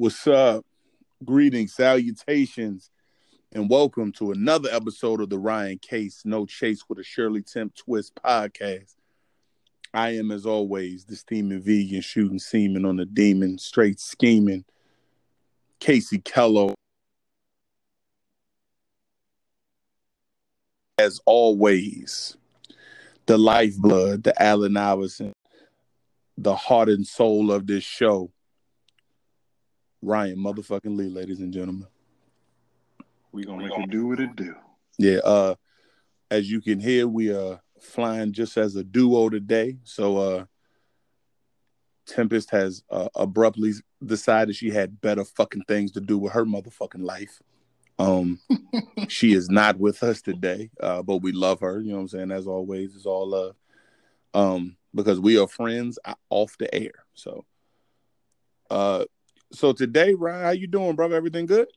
What's up? Greetings, salutations, and welcome to another episode of the Ryan Case No Chase with a Shirley Temp Twist podcast. I am, as always, the steaming vegan shooting semen on the demon, straight scheming, Casey Kello. As always, the lifeblood, the Allen Iverson, the heart and soul of this show, Ryan motherfucking Lee, ladies and gentlemen. We gonna make it do what it do. Yeah, uh as you can hear, we are flying just as a duo today. So uh Tempest has uh, abruptly decided she had better fucking things to do with her motherfucking life. Um she is not with us today, uh, but we love her, you know what I'm saying? As always, it's all love. Um, because we are friends off the air. So uh so today, Ryan, how you doing, brother? Everything good?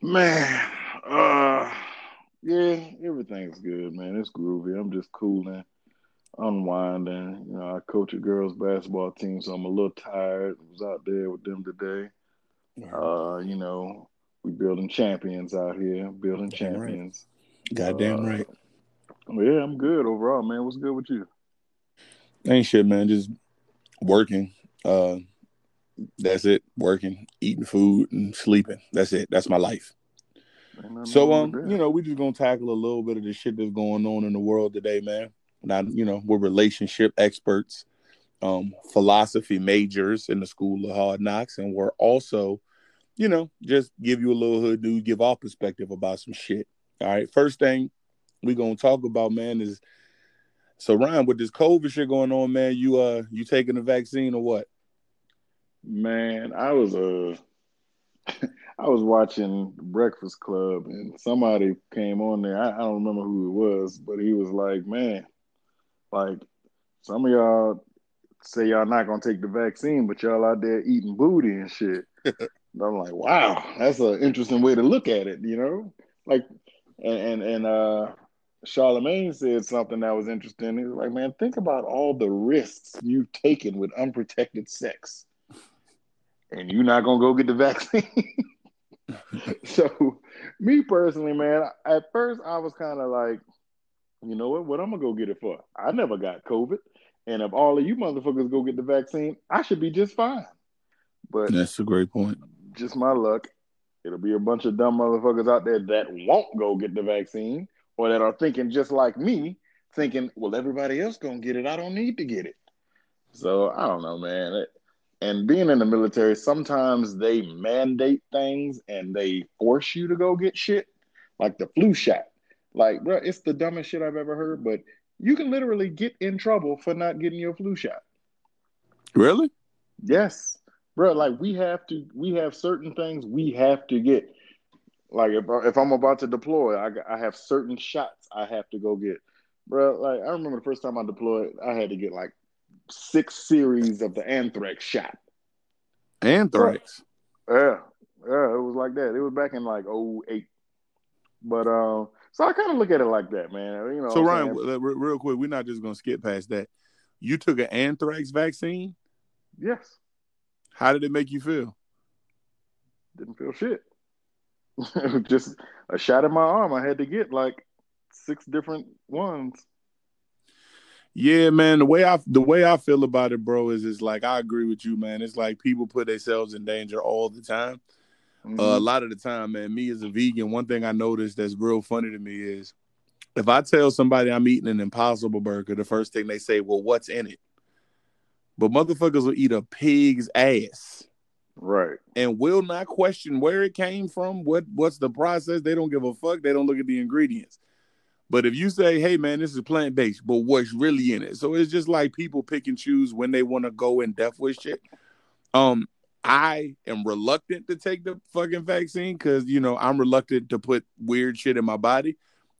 Man, uh yeah, everything's good, man. It's groovy. I'm just cooling, unwinding. You know, I coach a girls basketball team, so I'm a little tired. I was out there with them today. Uh, you know, we building champions out here, building Damn champions. Right. Goddamn uh, right. Yeah, I'm good overall, man. What's good with you? Ain't shit, man. Just working. Uh that's it. Working, eating food, and sleeping. That's it. That's my life. So um, you know, we just gonna tackle a little bit of the shit that's going on in the world today, man. Now, you know, we're relationship experts, um, philosophy majors in the school of hard knocks, and we're also, you know, just give you a little hood news, give our perspective about some shit. All right. First thing we gonna talk about, man, is so Ryan, with this COVID shit going on, man, you uh you taking the vaccine or what? Man, I was uh I was watching Breakfast Club and somebody came on there. I, I, don't remember who it was, but he was like, "Man, like some of y'all say y'all not gonna take the vaccine, but y'all out there eating booty and shit." and I'm like, "Wow, that's an interesting way to look at it," you know? Like, and and, and uh, Charlemagne said something that was interesting. He was like, "Man, think about all the risks you've taken with unprotected sex." And you're not gonna go get the vaccine. so, me personally, man, at first I was kind of like, you know what? What I'm gonna go get it for? I never got COVID, and if all of you motherfuckers go get the vaccine, I should be just fine. But that's a great point. Just my luck. It'll be a bunch of dumb motherfuckers out there that won't go get the vaccine, or that are thinking just like me, thinking, well, everybody else gonna get it. I don't need to get it. So I don't know, man and being in the military, sometimes they mandate things and they force you to go get shit, like the flu shot. Like, bro, it's the dumbest shit I've ever heard, but you can literally get in trouble for not getting your flu shot. Really? Yes, bro. Like we have to, we have certain things we have to get. Like if if I'm about to deploy, I I have certain shots I have to go get, bro. Like I remember the first time I deployed, I had to get like six series of the anthrax shot. Anthrax. Yeah, yeah, it was like that. It was back in like 08. But uh, so I kind of look at it like that, man. You know. So Ryan, real quick, we're not just gonna skip past that. You took an anthrax vaccine. Yes. How did it make you feel? Didn't feel shit. just a shot in my arm. I had to get like six different ones. Yeah, man. The way I the way I feel about it, bro, is it's like I agree with you, man. It's like people put themselves in danger all the time. Mm-hmm. Uh, a lot of the time, man. Me as a vegan, one thing I noticed that's real funny to me is if I tell somebody I'm eating an Impossible Burger, the first thing they say, "Well, what's in it?" But motherfuckers will eat a pig's ass, right? And will not question where it came from, what what's the process. They don't give a fuck. They don't look at the ingredients. But if you say, hey man, this is plant based, but what's really in it? So it's just like people pick and choose when they want to go in depth with shit. Um, I am reluctant to take the fucking vaccine because you know I'm reluctant to put weird shit in my body.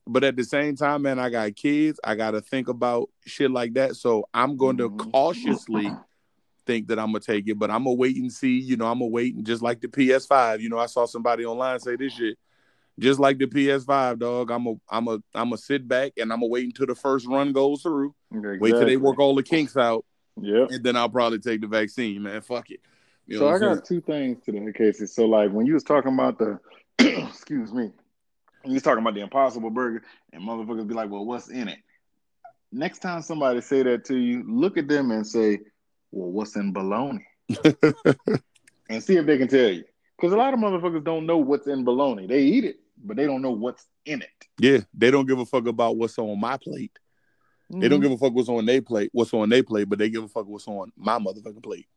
But at the same time, man, I got kids. I gotta think about shit like that. So I'm going to mm-hmm. cautiously think that I'm gonna take it, but I'm gonna wait and see. You know, I'm gonna wait and just like the PS5. You know, I saw somebody online say this shit just like the PS5, dog. I'm a I'm a I'm a sit back and I'm gonna wait until the first run goes through. Exactly. Wait till they work all the kinks out. Yeah. And then I'll probably take the vaccine, man. Fuck it. You so I got two things to the Casey. So like when you was talking about the, excuse me, you was talking about the Impossible Burger, and motherfuckers be like, "Well, what's in it?" Next time somebody say that to you, look at them and say, "Well, what's in bologna?" and see if they can tell you. Because a lot of motherfuckers don't know what's in bologna. They eat it, but they don't know what's in it. Yeah, they don't give a fuck about what's on my plate. Mm-hmm. They don't mm-hmm. give a fuck what's on their plate, what's on their plate, but they give a fuck what's on my motherfucking plate.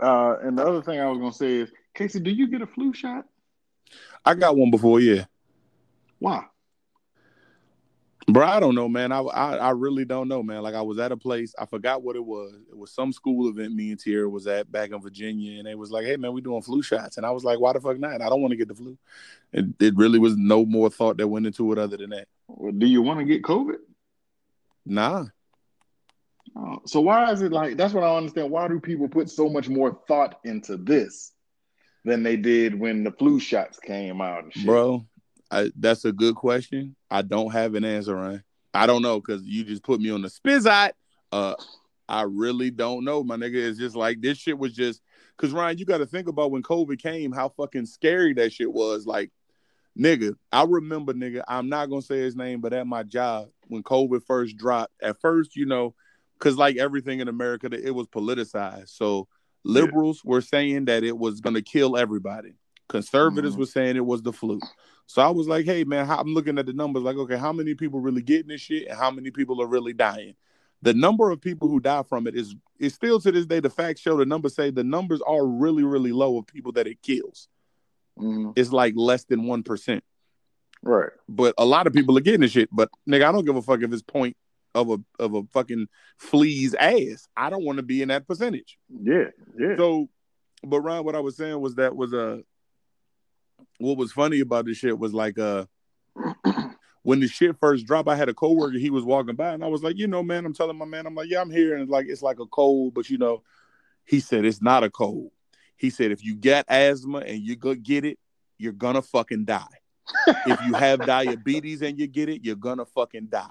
Uh, and the other thing I was gonna say is, Casey, do you get a flu shot? I got one before, yeah. Why? Bro, I don't know, man. I, I, I really don't know, man. Like I was at a place, I forgot what it was. It was some school event me and Tierra was at back in Virginia, and they was like, "Hey, man, we doing flu shots," and I was like, "Why the fuck not? I don't want to get the flu." And it really was no more thought that went into it other than that. Well, do you want to get COVID? Nah. Oh, so why is it like that's what I understand? Why do people put so much more thought into this than they did when the flu shots came out? Bro, I, that's a good question. I don't have an answer, Ryan. I don't know because you just put me on the spizot. Uh, I really don't know, my nigga. It's just like this shit was just because Ryan, you got to think about when COVID came, how fucking scary that shit was. Like, nigga, I remember, nigga. I'm not gonna say his name, but at my job when COVID first dropped, at first, you know, because like everything in America, it was politicized. So liberals yeah. were saying that it was gonna kill everybody. Conservatives mm-hmm. were saying it was the flu. So I was like, hey man, I'm looking at the numbers like, okay, how many people really getting this shit and how many people are really dying? The number of people who die from it is is still to this day the facts show the numbers say the numbers are really really low of people that it kills. Mm-hmm. It's like less than one percent. Right. But a lot of people are getting this shit. But nigga, I don't give a fuck if it's point of a of a fucking flea's ass. I don't want to be in that percentage. Yeah, yeah. So, but Ron, what I was saying was that was a what was funny about this shit was like uh when the shit first dropped, I had a coworker, he was walking by, and I was like, you know, man, I'm telling my man, I'm like, yeah, I'm here, and it's like it's like a cold, but you know, he said it's not a cold. He said if you get asthma and you go get it, you're gonna fucking die. if you have diabetes and you get it, you're gonna fucking die.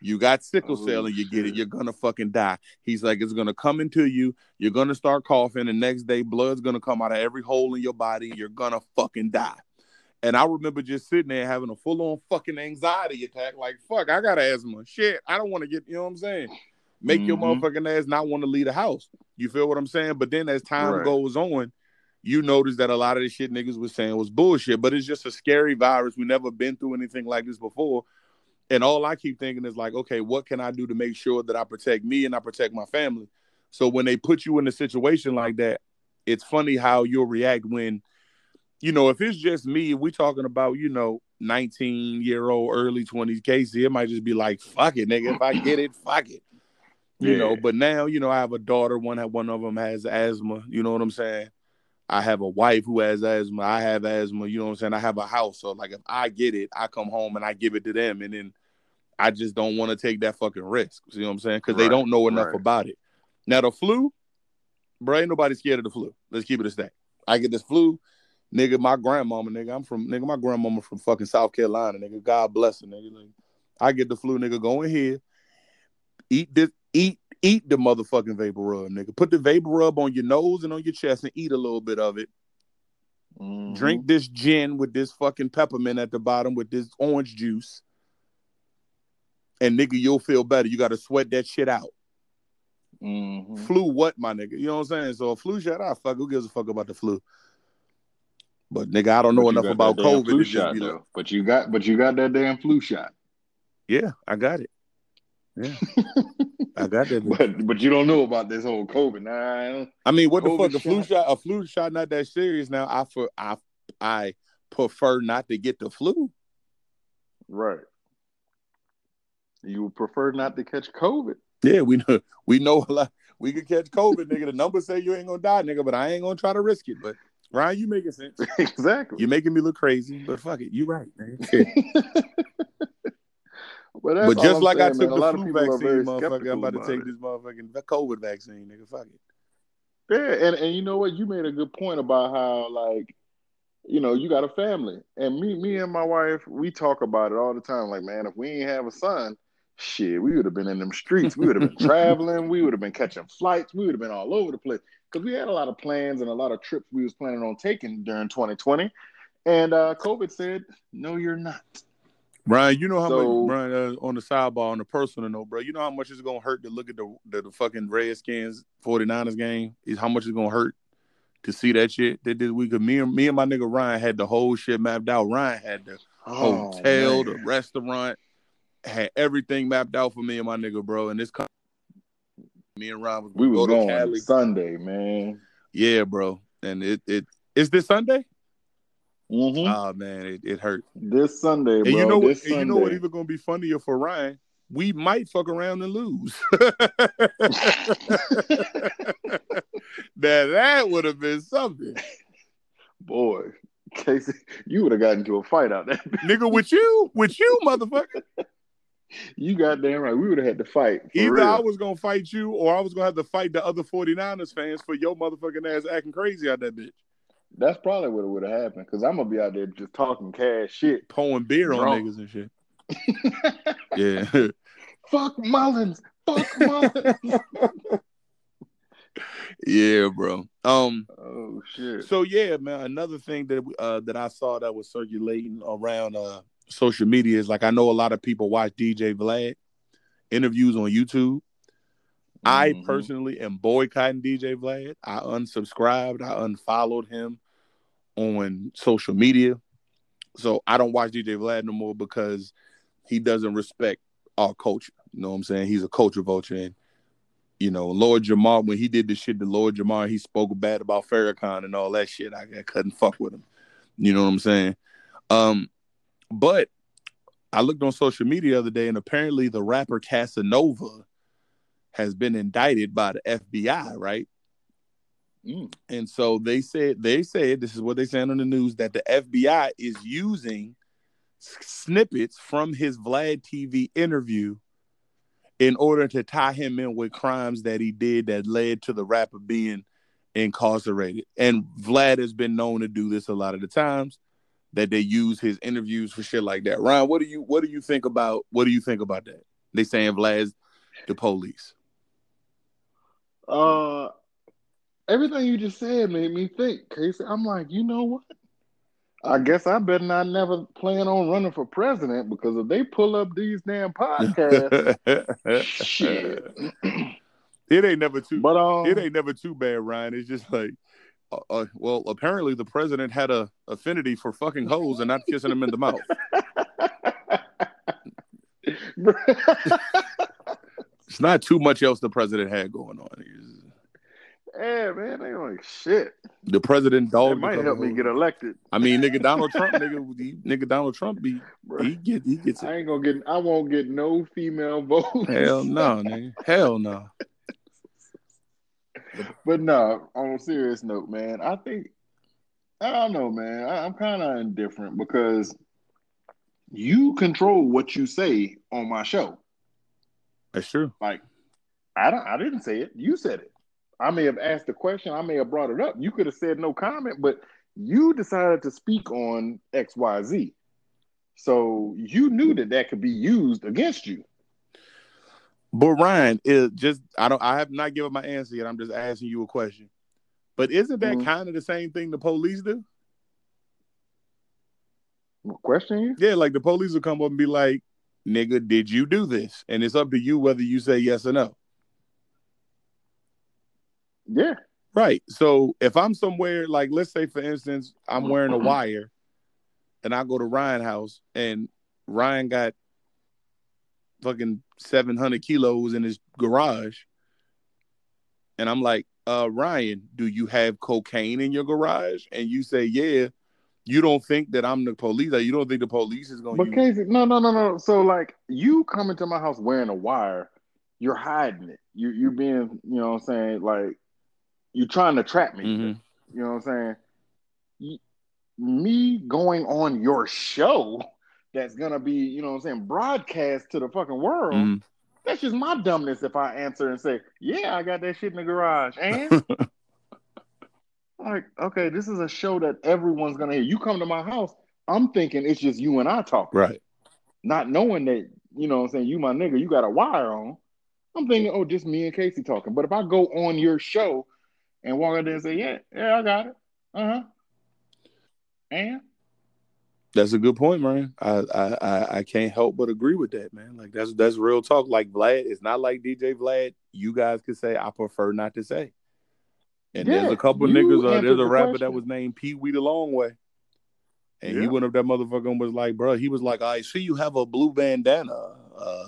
You got sickle oh, cell and you get it, you're gonna fucking die. He's like, it's gonna come into you. You're gonna start coughing. The next day, blood's gonna come out of every hole in your body. You're gonna fucking die. And I remember just sitting there having a full on fucking anxiety attack. Like, fuck, I got asthma. Shit, I don't want to get, you know what I'm saying? Make mm-hmm. your motherfucking ass not want to leave the house. You feel what I'm saying? But then as time right. goes on, you notice that a lot of the shit niggas was saying was bullshit. But it's just a scary virus. We never been through anything like this before. And all I keep thinking is like, okay, what can I do to make sure that I protect me and I protect my family? So when they put you in a situation like that, it's funny how you'll react when, you know, if it's just me, we talking about, you know, 19 year old, early 20s Casey, it might just be like, fuck it, nigga. If I get it, fuck it. You yeah. know, but now, you know, I have a daughter, one one of them has asthma, you know what I'm saying? I have a wife who has asthma. I have asthma. You know what I'm saying? I have a house. So like if I get it, I come home and I give it to them. And then I just don't want to take that fucking risk. You know what I'm saying? Because right, they don't know enough right. about it. Now the flu, bro, ain't nobody scared of the flu. Let's keep it a stack. I get this flu, nigga. My grandmama, nigga. I'm from nigga. My grandmama from fucking South Carolina, nigga. God bless her, nigga. Like, I get the flu, nigga. Go in here, eat this, eat, eat the motherfucking vapor rub, nigga. Put the vapor rub on your nose and on your chest and eat a little bit of it. Mm-hmm. Drink this gin with this fucking peppermint at the bottom with this orange juice and nigga, you'll feel better. You got to sweat that shit out. Mm-hmm. Flu, what, my nigga? You know what I'm saying? So a flu shot, I fuck. Who gives a fuck about the flu? But nigga, I don't know enough about COVID. Flu shot, like, but you got, but you got that damn flu shot. Yeah, I got it. Yeah, I got that. But but you don't know about this whole COVID. Nah, I mean, what COVID the fuck? A flu shot, a flu shot, not that serious. Now, I for I I prefer not to get the flu. Right. You would prefer not to catch COVID. Yeah, we know we know a lot. We could catch COVID, nigga. The numbers say you ain't gonna die, nigga, but I ain't gonna try to risk it. But Ryan, you making sense. exactly. You're making me look crazy, but fuck it. You right, man. but, but just like saying, I took man, the flu vaccine, motherfucker, I'm about to take it. this motherfucking COVID vaccine, nigga. Fuck it. Yeah, and, and you know what? You made a good point about how like you know, you got a family. And me, me and my wife, we talk about it all the time. Like, man, if we ain't have a son, shit, we would have been in them streets. We would have been traveling. We would have been catching flights. We would have been all over the place. because we had a lot of plans and a lot of trips we was planning on taking during 2020, and uh, COVID said, "No, you're not." Brian, you know how So- much Brian uh, on the sidebar on the personal note, bro. You know how much it's gonna hurt to look at the the, the fucking Redskins 49ers game? Is how much it's gonna hurt to see that shit that this week. Me and me and my nigga Ryan had the whole shit mapped out. Ryan had the Oh, hotel, the restaurant, had everything mapped out for me and my nigga, bro. And this com- me and Ryan was we was go going. Sunday, man. Yeah, bro. And it it is this Sunday? Hmm Oh man, it, it hurt. this Sunday, bro. And you know what? this you know what? Even gonna be funnier for Ryan. We might fuck around and lose. now that would have been something, Boy, Casey, you would have gotten into a fight out there. nigga. With you, with you, motherfucker. you got damn right. We would have had to fight. Either real. I was gonna fight you, or I was gonna have to fight the other 49ers fans for your motherfucking ass acting crazy out that bitch, That's probably what would have happened because I'm gonna be out there just talking cash shit. pouring beer on Drunk. niggas and shit. Yeah. Fuck Mullens. Fuck Mullens. yeah, bro. Um. oh shit. So yeah, man. Another thing that uh, that I saw that was circulating around uh, social media is like I know a lot of people watch DJ Vlad interviews on YouTube. I Mhm. personally am boycotting DJ Vlad. I unsubscribed. I unfollowed him on social media. So I don't watch DJ Vlad no more because he doesn't respect our culture. You know what I'm saying? He's a culture vulture. And, you know, Lord Jamar, when he did the shit to Lord Jamar, he spoke bad about Farrakhan and all that shit. I, I couldn't fuck with him. You know what I'm saying? Um, but I looked on social media the other day, and apparently the rapper Casanova has been indicted by the FBI, right? Mm. And so they said they said this is what they said on the news that the FBI is using snippets from his Vlad TV interview in order to tie him in with crimes that he did that led to the rapper being incarcerated. And Vlad has been known to do this a lot of the times that they use his interviews for shit like that. Ryan, what do you what do you think about what do you think about that? They saying Vlad's the police. Uh, everything you just said made me think, Casey. I'm like, you know what? I guess I better not never plan on running for president because if they pull up these damn podcasts, shit. It ain't never too But um, it ain't never too bad, Ryan. It's just like, uh, uh, well, apparently the president had a affinity for fucking hoes and not kissing them in the mouth. It's not too much else the president had going on. Yeah, man, they like shit. The president That dogged. might help me get elected. I mean, nigga, Donald Trump, nigga, nigga, Donald Trump, be bro. he get he gets it. I ain't gonna get. I won't get no female votes. Hell no, nigga. Hell no. But no, on a serious note, man, I think I don't know, man. I, I'm kind of indifferent because you control what you say on my show. That's true. Like, I don't. I didn't say it. You said it. I may have asked the question. I may have brought it up. You could have said no comment, but you decided to speak on X, Y, Z. So you knew that that could be used against you. But Ryan, is just I don't I have not given my answer yet. I'm just asking you a question. But isn't that Mhm. kind of the same thing the police do? Question you? Yeah, like the police will come up and be like, nigga, did you do this? And it's up to you whether you say yes or no. Yeah. Right. So if I'm somewhere, like let's say for instance, I'm wearing a wire and I go to Ryan house and Ryan got fucking 700 kilos in his garage. And I'm like, uh, Ryan, do you have cocaine in your garage? And you say, yeah. You don't think that I'm the police? Or you don't think the police is going But to use Casey, no, no, no, no. So like you come into my house wearing a wire, you're hiding it. You you're being, you know what I'm saying, like you're trying to trap me. Mhm. You know what I'm saying? Me going on your show that's gonna be, you know what I'm saying, broadcast to the fucking world. Mhm. That's just my dumbness if I answer and say, Yeah, I got that shit in the garage. And like, okay, this is a show that everyone's gonna hear. You come to my house, I'm thinking it's just you and I talking Right. not knowing that, you know what I'm saying, you my nigga, you got a wire on. I'm thinking, oh, just me and Casey talking. But if I go on your show and walk out there and say, "Yeah, yeah, I got it." Uh huh. And that's a good point, man. I, I I can't help but agree with that, man. Like that's that's real talk. Like Vlad, it's not like DJ Vlad. You guys could say I prefer not to say. And yeah, there's a couple niggas. Uh, there's a rapper question. that was named Pee Wee the Long Way, and yeah. he went up that motherfucker and was like, "Bro," he was like, "I see you have a blue bandana. Uh,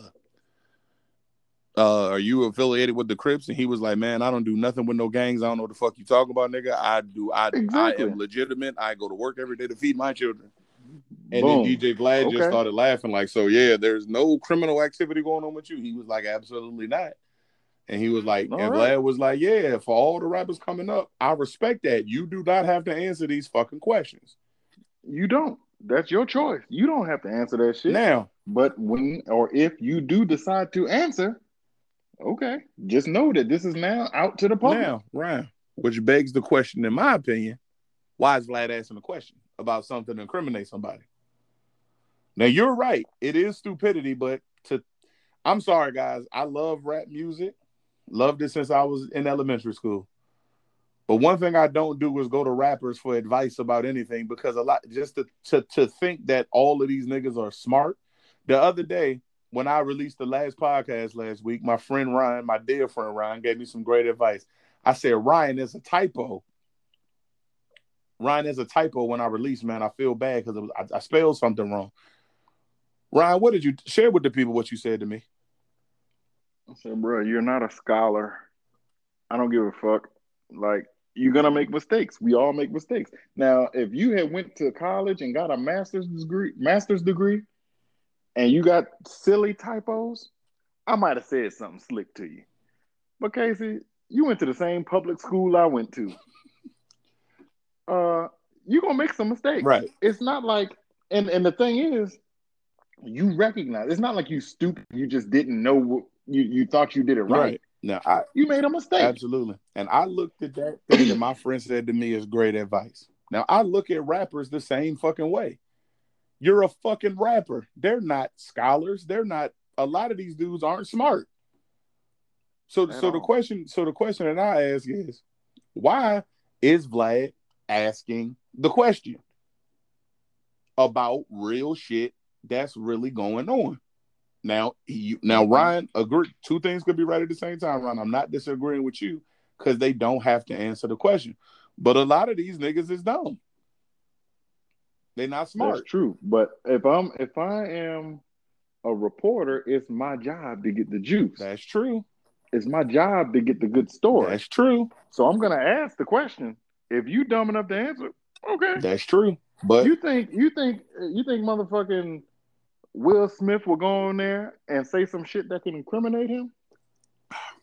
uh, are you affiliated with the Crips?" And he was like, "Man, I don't do nothing with no gangs. I don't know what the fuck you talking about, nigga. I do. I exactly. I am legitimate. I go to work every day to feed my children." And Boom. then DJ Vlad okay. just started laughing, like, so yeah, there's no criminal activity going on with you. He was like, absolutely not. And he was like, all and right. Vlad was like, yeah, for all the rappers coming up, I respect that. You do not have to answer these fucking questions. You don't. That's your choice. You don't have to answer that shit. Now, but when or if you do decide to answer, okay, just know that this is now out to the public. Now, Ryan, which begs the question, in my opinion, why is Vlad asking a question? about something to incriminate somebody. Now you're right. It is stupidity, but to I'm sorry, guys. I love rap music. Loved it since I was in elementary school. But one thing I don't do is go to rappers for advice about anything because a lot just to, to, to think that all of these niggas are smart. The other day, when I released the last podcast last week, my friend Ryan, my dear friend Ryan, gave me some great advice. I said, Ryan, there's a typo Ryan, there's a typo when I release, man. I feel bad because I, I, spelled something wrong. Ryan, what did you share with the people what you said to me? I said, bro, you're not a scholar. I don't give a fuck. Like, you're gonna make mistakes. We all make mistakes. Now, if you had went to college and got a master's degree, master's degree, and you got silly typos, I might have said something slick to you. But Casey, you went to the same public school I went to uh, you're gonna make some mistakes. Right. It's not like, and and the thing is, you recognize. It's not like you stupid. You just didn't know what you you thought you did it right. right. Now, I, you made a mistake. Absolutely. And I looked at that thing that my friend said to me is great advice. Now I look at rappers the same fucking way. You're a fucking rapper. They're not scholars. They're not. A lot of these dudes aren't smart. So, At so all. the question, so the question that I ask is, why is Vlad asking the question about real shit that's really going on. Now, you, now mm-hmm. Ryan, agree. Two things could be right at the same time, Ryan. I'm not disagreeing with you because they don't have to answer the question. But a lot of these niggas is dumb. They're not smart. That's true. But if I'm if I am a reporter, it's my job to get the juice. That's true. It's my job to get the good story. That's true. So I'm gonna ask the question if you dumb enough to answer, okay, that's true. But you think you think you think motherfucking Will Smith will go on there and say some shit that can incriminate him?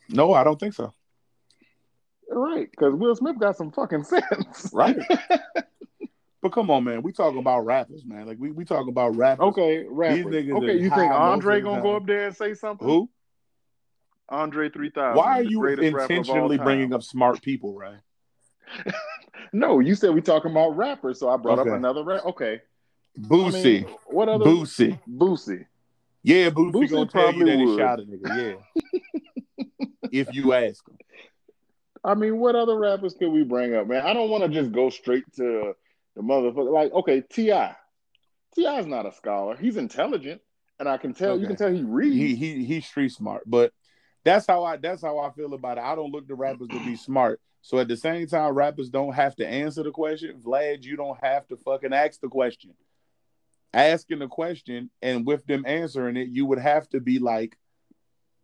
No, I don't think so. Right, because Will Smith got some fucking sense. Right. but come on, man. We talking about rappers, man. Like we, we talking about rappers. Okay, rappers. Okay, you think Andre gonna go up there and say something? Who? Andre three thousand. Why are you intentionally bringing up smart people, right? no, you said we talking about rappers, so I brought okay. up another rap. Okay, Boosie. I mean, what other Boosie? Boosie. Yeah, Boosie, Boosie gonna tell you that would. he shot a nigga. Yeah, if you ask him. I mean, what other rappers could we bring up, man? I don't want to just go straight to the motherfucker. Like, okay, T.I. T.I. is not a scholar. He's intelligent, and I can tell. Okay. You can tell he reads. He he he's street smart, but that's how I that's how I feel about it. I don't look to rappers to be smart. So at the same time, rappers don't have to answer the question. Vlad, you don't have to fucking ask the question. Asking the question and with them answering it, you would have to be like,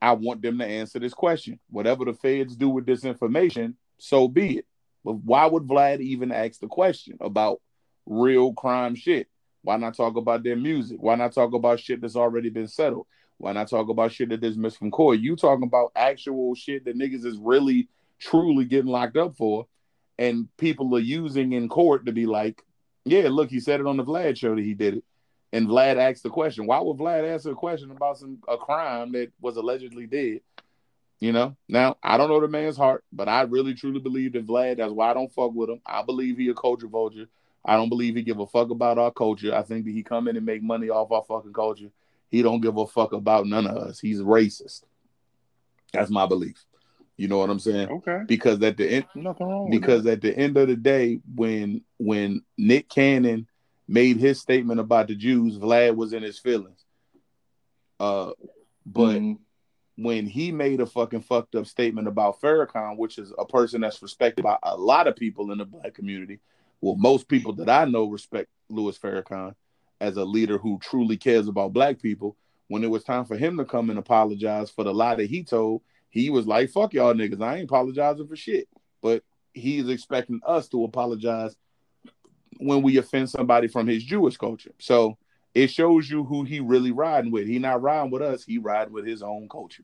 I want them to answer this question. Whatever the feds do with this information, so be it. But why would Vlad even ask the question about real crime shit? Why not talk about their music? Why not talk about shit that's already been settled? Why not talk about shit that is missed from court? You talking about actual shit that niggas is really truly getting locked up for, and people are using in court to be like, yeah, look, he said it on the Vlad show that he did it. And Vlad asked the question. Why would Vlad answer a question about some a crime that was allegedly dead? You know, now I don't know the man's heart, but I really truly believe that Vlad. That's why I don't fuck with him. I believe he a culture vulture. I don't believe he give a fuck about our culture. I think that he come in and make money off our fucking culture. He don't give a fuck about none of us. He's racist. That's my belief. You know what I'm saying? Okay. Because at the end, Nothing wrong. because at the end of the day, when when Nick Cannon made his statement about the Jews, Vlad was in his feelings. Uh, but Mhm. When he made a fucking fucked up statement about Farrakhan, which is a person that's respected by a lot of people in the black community, well, most people that I know respect Louis Farrakhan as a leader who truly cares about black people. When it was time for him to come and apologize for the lie that he told, he was like, "Fuck y'all niggas, I ain't apologizing for shit." But he's expecting us to apologize when we offend somebody from his Jewish culture. So it shows you who he really riding with. He not riding with us, he riding with his own culture.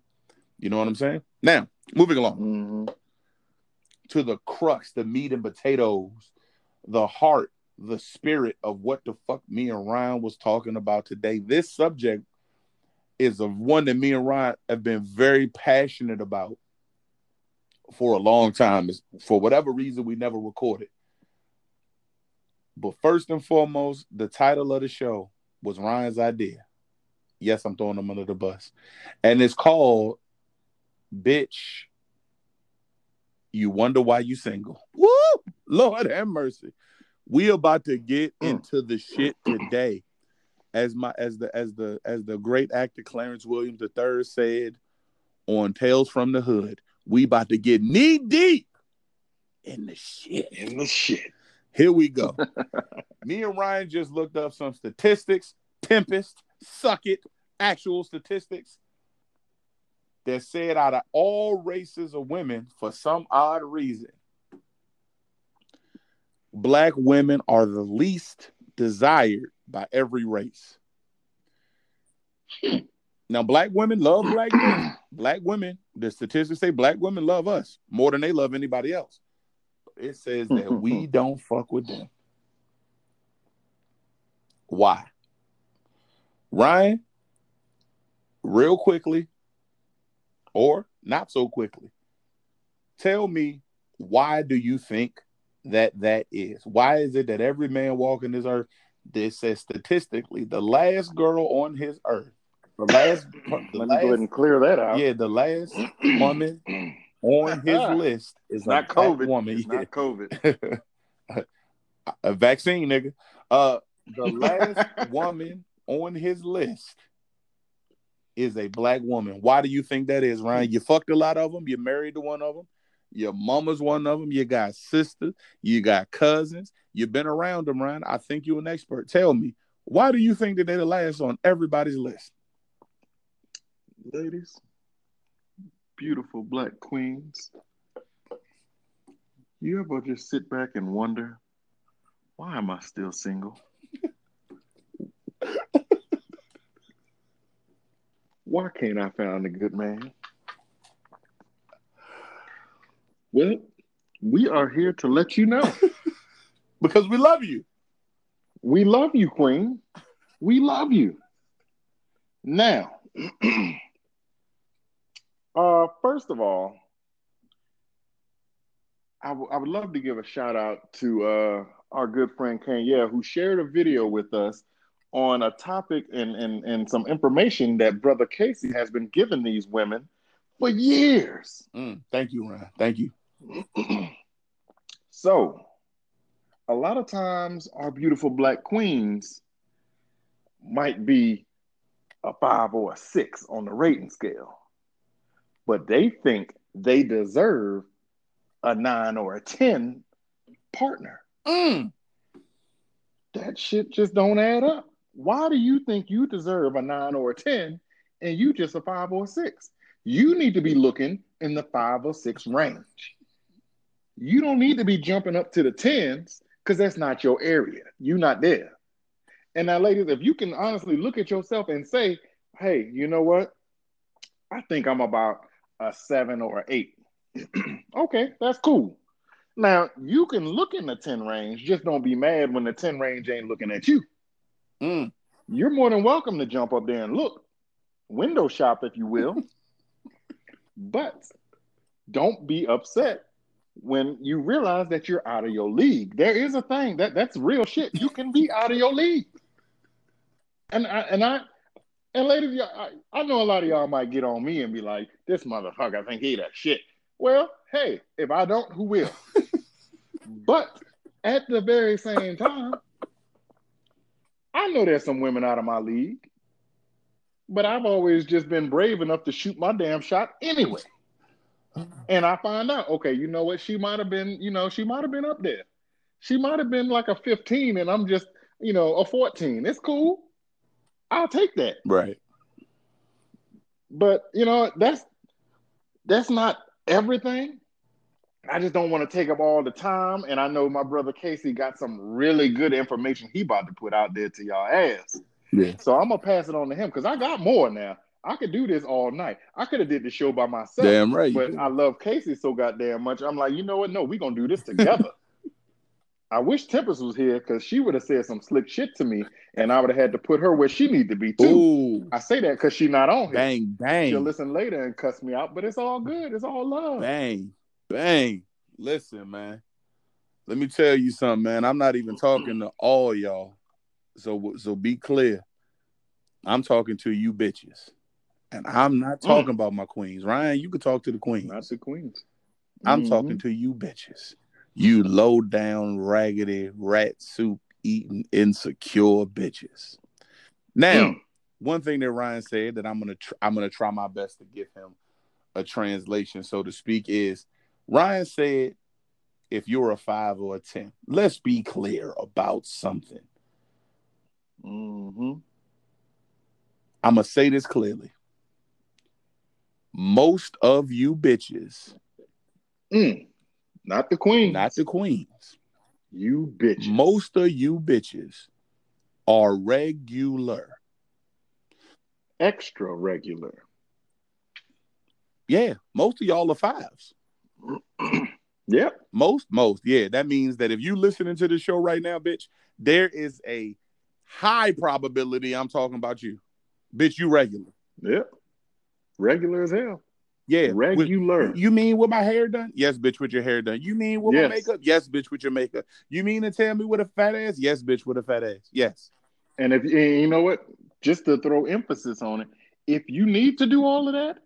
You know what I'm saying? Now, moving along Mhm. to the crux, the meat and potatoes, the heart, the spirit of what the fuck me and Ryan was talking about today. This subject is of one that me and Ryan have been very passionate about for a long time. Is for whatever reason we never recorded. But first and foremost, the title of the show was Ryan's idea. Yes, I'm throwing him under the bus. And it's called Bitch you wonder why you single. Woo! Lord have mercy. We about to get Mm. into the shit today. As my as the as the as the great actor Clarence Williams III said on Tales from the Hood, we about to get knee deep in the shit. In the shit. Here we go. Me and Ryan just looked up some statistics, Tempest, Suck It, actual statistics that said out of all races of women, for some odd reason, black women are the least desired by every race. Now, black women love black men. Black women, the statistics say black women love us more than they love anybody else. It says that we don't fuck with them. Why? Ryan, real quickly, or not so quickly, tell me why do you think that that is? Why is it that every man walking this earth, this says statistically, the last girl on his earth, the last, the Let me go ahead and clear that out. yeah, the last woman on his list is not COVID. woman. It's not COVID. a vaccine, nigga. Uh, the last woman on his list is a black woman. Why do you think that is, Ryan? You fucked a lot of them. You married to one of them. Your mama's one of them. You got sisters. You got cousins. You've been around them, Ryan. I think you're an expert. Tell me, why do you think that they're the last on everybody's list? Ladies, beautiful black queens, you ever just sit back and wonder, why am I still single? why can't I find a good man? Well, we are here to let you know. Because we love you. We love you, Queen. We love you. Now, uh, first of all, I, w- I would love to give a shout out to uh, our good friend Kanye, who shared a video with us on a topic and, and, and some information that Brother Casey has been giving these women for years. Mm, thank you, Ryan. Thank you. so, a lot of times our beautiful black queens might be a five or a six on the rating scale, but they think they deserve a nine or a 10 partner. Mm. That shit just don't add up. Why do you think you deserve a nine or a 10 and you just a five or a six? You need to be looking in the five or six range. You don't need to be jumping up to the tens because that's not your area. You're not there. And now, ladies, if you can honestly look at yourself and say, hey, you know what? I think I'm about a seven or an eight. okay, that's cool. Now, you can look in the 10 range, just don't be mad when the 10 range ain't looking at you. Mm. You're more than welcome to jump up there and look, window shop, if you will. but don't be upset when you realize that you're out of your league. There is a thing that that's real shit. You can be out of your league. And I and I and ladies, y'all, I, I know a lot of y'all might get on me and be like, "This motherfucker I think he that shit." Well, hey, if I don't, who will? but at the very same time, I know there's some women out of my league, but I've always just been brave enough to shoot my damn shot anyway. Uh-uh. And I find out, okay, you know what? She might have been, you know, she might have been up there. She might have been like a 15, and I'm just, you know, a 14. It's cool. I'll take that. Right. But you know, that's that's not everything. I just don't want to take up all the time. And I know my brother Casey got some really good information he about to put out there to y'all ass. Yeah. So I'm gonna pass it on to him because I got more now. I could do this all night. I could have did the show by myself. Damn right. But I love Casey so goddamn much. I'm like, you know what? No, we gonna do this together. I wish Tempest was here because she would have said some slick shit to me, and I would have had to put her where she need to be too. Ooh. I say that because she's not on here. Bang, bang. She'll listen later and cuss me out, but it's all good. It's all love. Bang, bang. Listen, man. Let me tell you something, man. I'm not even talking to all y'all. So so be clear. I'm talking to you bitches. And I'm not talking about my queens. Ryan, you could talk to the queens. Not the queens. I'm Mhm. talking to you bitches. You low down, raggedy, rat soup eating, insecure bitches. Now, Mm. one thing that Ryan said that I'm gonna tr- I'm gonna try my best to give him a translation, so to speak, is Ryan said, if you're a five or a ten, let's be clear about something. hmm I'm gonna say this clearly. Most of you bitches, Mm. Not the queens. not the queens, you bitches. most of you bitches are regular. extra regular. Yeah, most of y'all are fives. Yep. Most, most, yeah. That means that if you listening to the show right now, bitch, there is a high probability I'm talking about you. Bitch, you regular. Yep. Regular as hell. Yeah. with- Regular. you mean with my hair done? Yes, bitch, with your hair done. You mean with Yes. my makeup? Yes, bitch, with your makeup. You mean to tell me with a fat ass? Yes, bitch, with a fat ass. Yes. And if and you know what, just to throw emphasis on it, if you need to do all of that,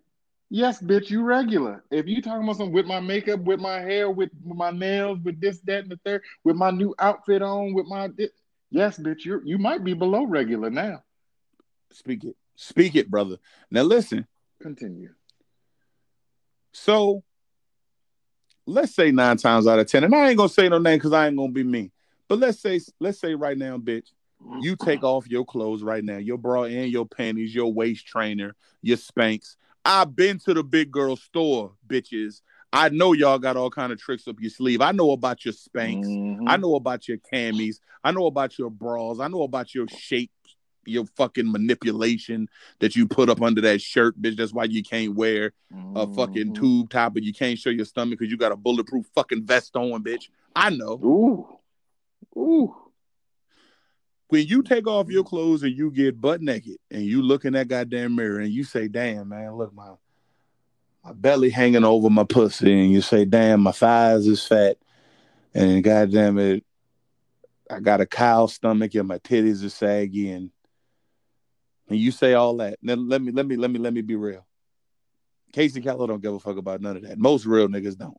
yes, bitch, you regular. If you talking about something with my makeup, with my hair, with, with my nails, with this, that, and the third, with my new outfit on, with my thi- yes, bitch, you you might be below regular now. Speak it. Speak it, brother. Now listen. Continue. So let's say nine times out of ten, and I ain't gonna say no name because I ain't gonna be mean. But let's say let's say right now, bitch, you take off your clothes right now, your bra and your panties, your waist trainer, your Spanx. I've been to the big girl store, bitches. I know y'all got all kind of tricks up your sleeve. I know about your Spanx. Mhm. I know about your camis. I know about your bras. I know about your shape, your fucking manipulation that you put up under that shirt, bitch. That's why you can't wear a fucking Mhm. tube top, but you can't show your stomach because you got a bulletproof fucking vest on, bitch. I know. Ooh. Ooh. When you take off your clothes and you get butt naked and you look in that goddamn mirror and you say, damn, man, look, my my belly hanging over my pussy, and you say, damn, my thighs is fat, and goddamn it, I got a cow stomach and my titties are saggy, and and you say all that. Now let me let me let me let me be real. Casey Keller don't give a fuck about none of that. Most real niggas don't.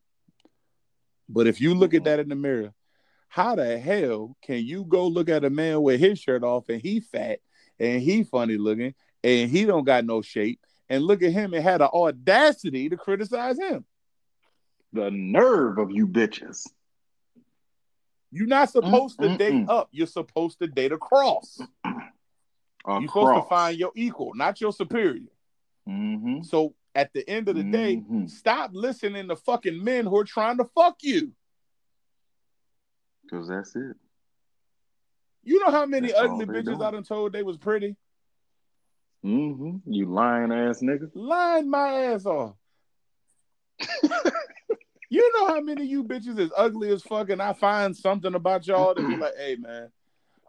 But if you look at that in the mirror, how the hell can you go look at a man with his shirt off and he fat and he funny looking and he don't got no shape and look at him and had the audacity to criticize him? The nerve of you bitches. You're not supposed to Mm, mm, date up. You're supposed to date across. You're supposed to find your equal, not your superior. hmm So at the end of the day, Mhm. stop listening to fucking men who are trying to fuck you. Because that's it. You know how many That's ugly bitches doing. I done told they was pretty? Mm-hmm. You lying ass nigga. Lying my ass off. you know how many of you bitches is ugly as fuck, and I find something about y'all to be like, hey man,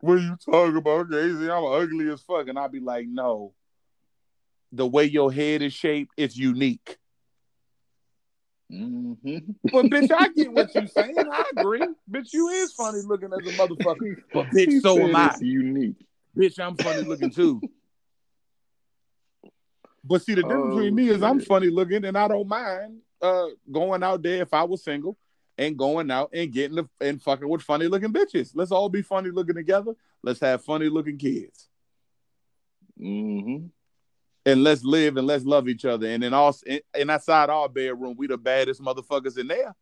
what are you talking about, Casey? I'm ugly as fuck. And I'll be like, no. The way your head is shaped, it's unique. hmm But bitch, I get what you're saying. I agree. Bitch, you is funny looking as a motherfucker. But bitch, He so am I. Unique. Bitch, I'm funny looking too. But see, the difference Oh, between me is I'm funny looking and I don't mind uh going out there if I was single and going out and getting the, and fucking with funny looking bitches. Let's all be funny looking together. Let's have funny looking kids. Mm-hmm. And let's live and let's love each other. And then also and outside our bedroom, we the baddest motherfuckers in there.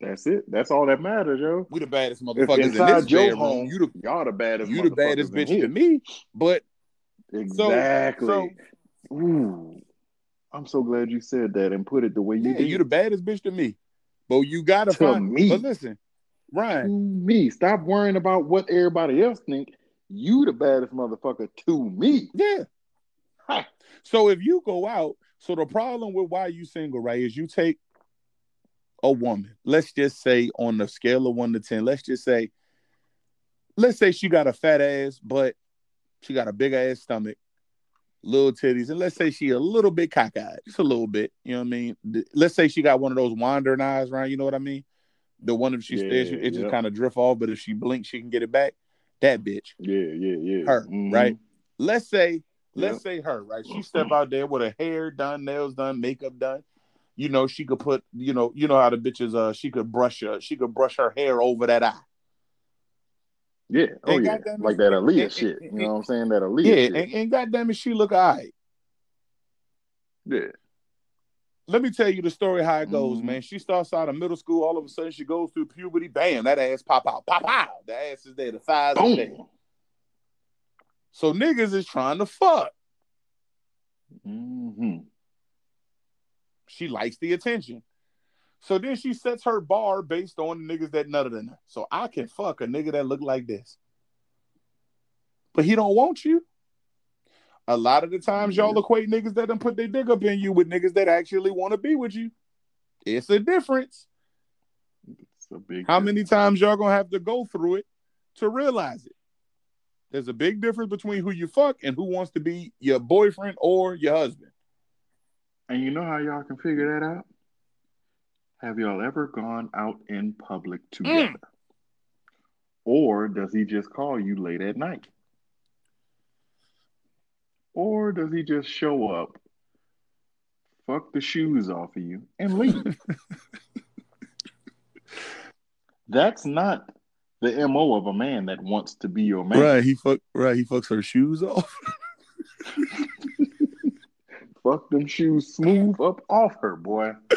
That's it. That's all that matters, yo. We the baddest motherfuckers in this your home, you the y'all the baddest. you the baddest bitch here. to me. But Exactly. so- Ooh, I'm so glad you said that and put it the way you yeah, did. you the baddest bitch to me. But you gotta To find me. But listen, Ryan, to me. Stop worrying about what everybody else think. You the baddest motherfucker to me. yeah. Ha. So if you go out, so the problem with why you single, right, is you take a woman, let's just say on the scale of one to ten, let's just say, let's say she got a fat ass, but she got a big ass stomach, little titties, and let's say she a little bit cockeyed, just a little bit. You know what I mean? Let's say she got one of those wandering eyes, right? You know what I mean? The one if she stares, Yeah, it just kind of drift off, but if she blinks, she can get it back. That bitch. Yeah, yeah, yeah. Her, Mhm. right? Let's say, let's Yep. say her, right? She step out there with her hair done, nails done, makeup done. You know, she could put, you know, you know how the bitches uh she could brush her, she could brush her hair over that eye. Yeah. Oh And yeah. it, Like that Aaliyah and- shit. and- You know what I'm saying? That Aaliyah Yeah, shit. and, and goddamn it, she look alright. yeah. Let me tell you the story how it goes, Mhm. man. She starts out of middle school, all of a sudden she goes through puberty, bam, that ass pop out, pop out. The ass is there, the thighs is there. So niggas is trying to fuck. Mm-hmm. She likes the attention. So then she sets her bar based on the niggas that nutted in her. So I can fuck a nigga that look like this. But he don't want you. A lot of the times y'all mm-hmm. equate niggas that done put their dick up in you with niggas that actually want to be with you. It's a difference. It's a big. How many times y'all gonna have to go through it to realize it? There's a big difference between who you fuck and who wants to be your boyfriend or your husband. And you know how y'all can figure that out? Have y'all ever gone out in public mm. together? Or does he just call you late at night? Or does he just show up, fuck the shoes off of you, and leave? That's not the MO of a man that wants to be your man. Right, he fuck right, he fucks her shoes off. Fuck them shoes smooth up off her, boy.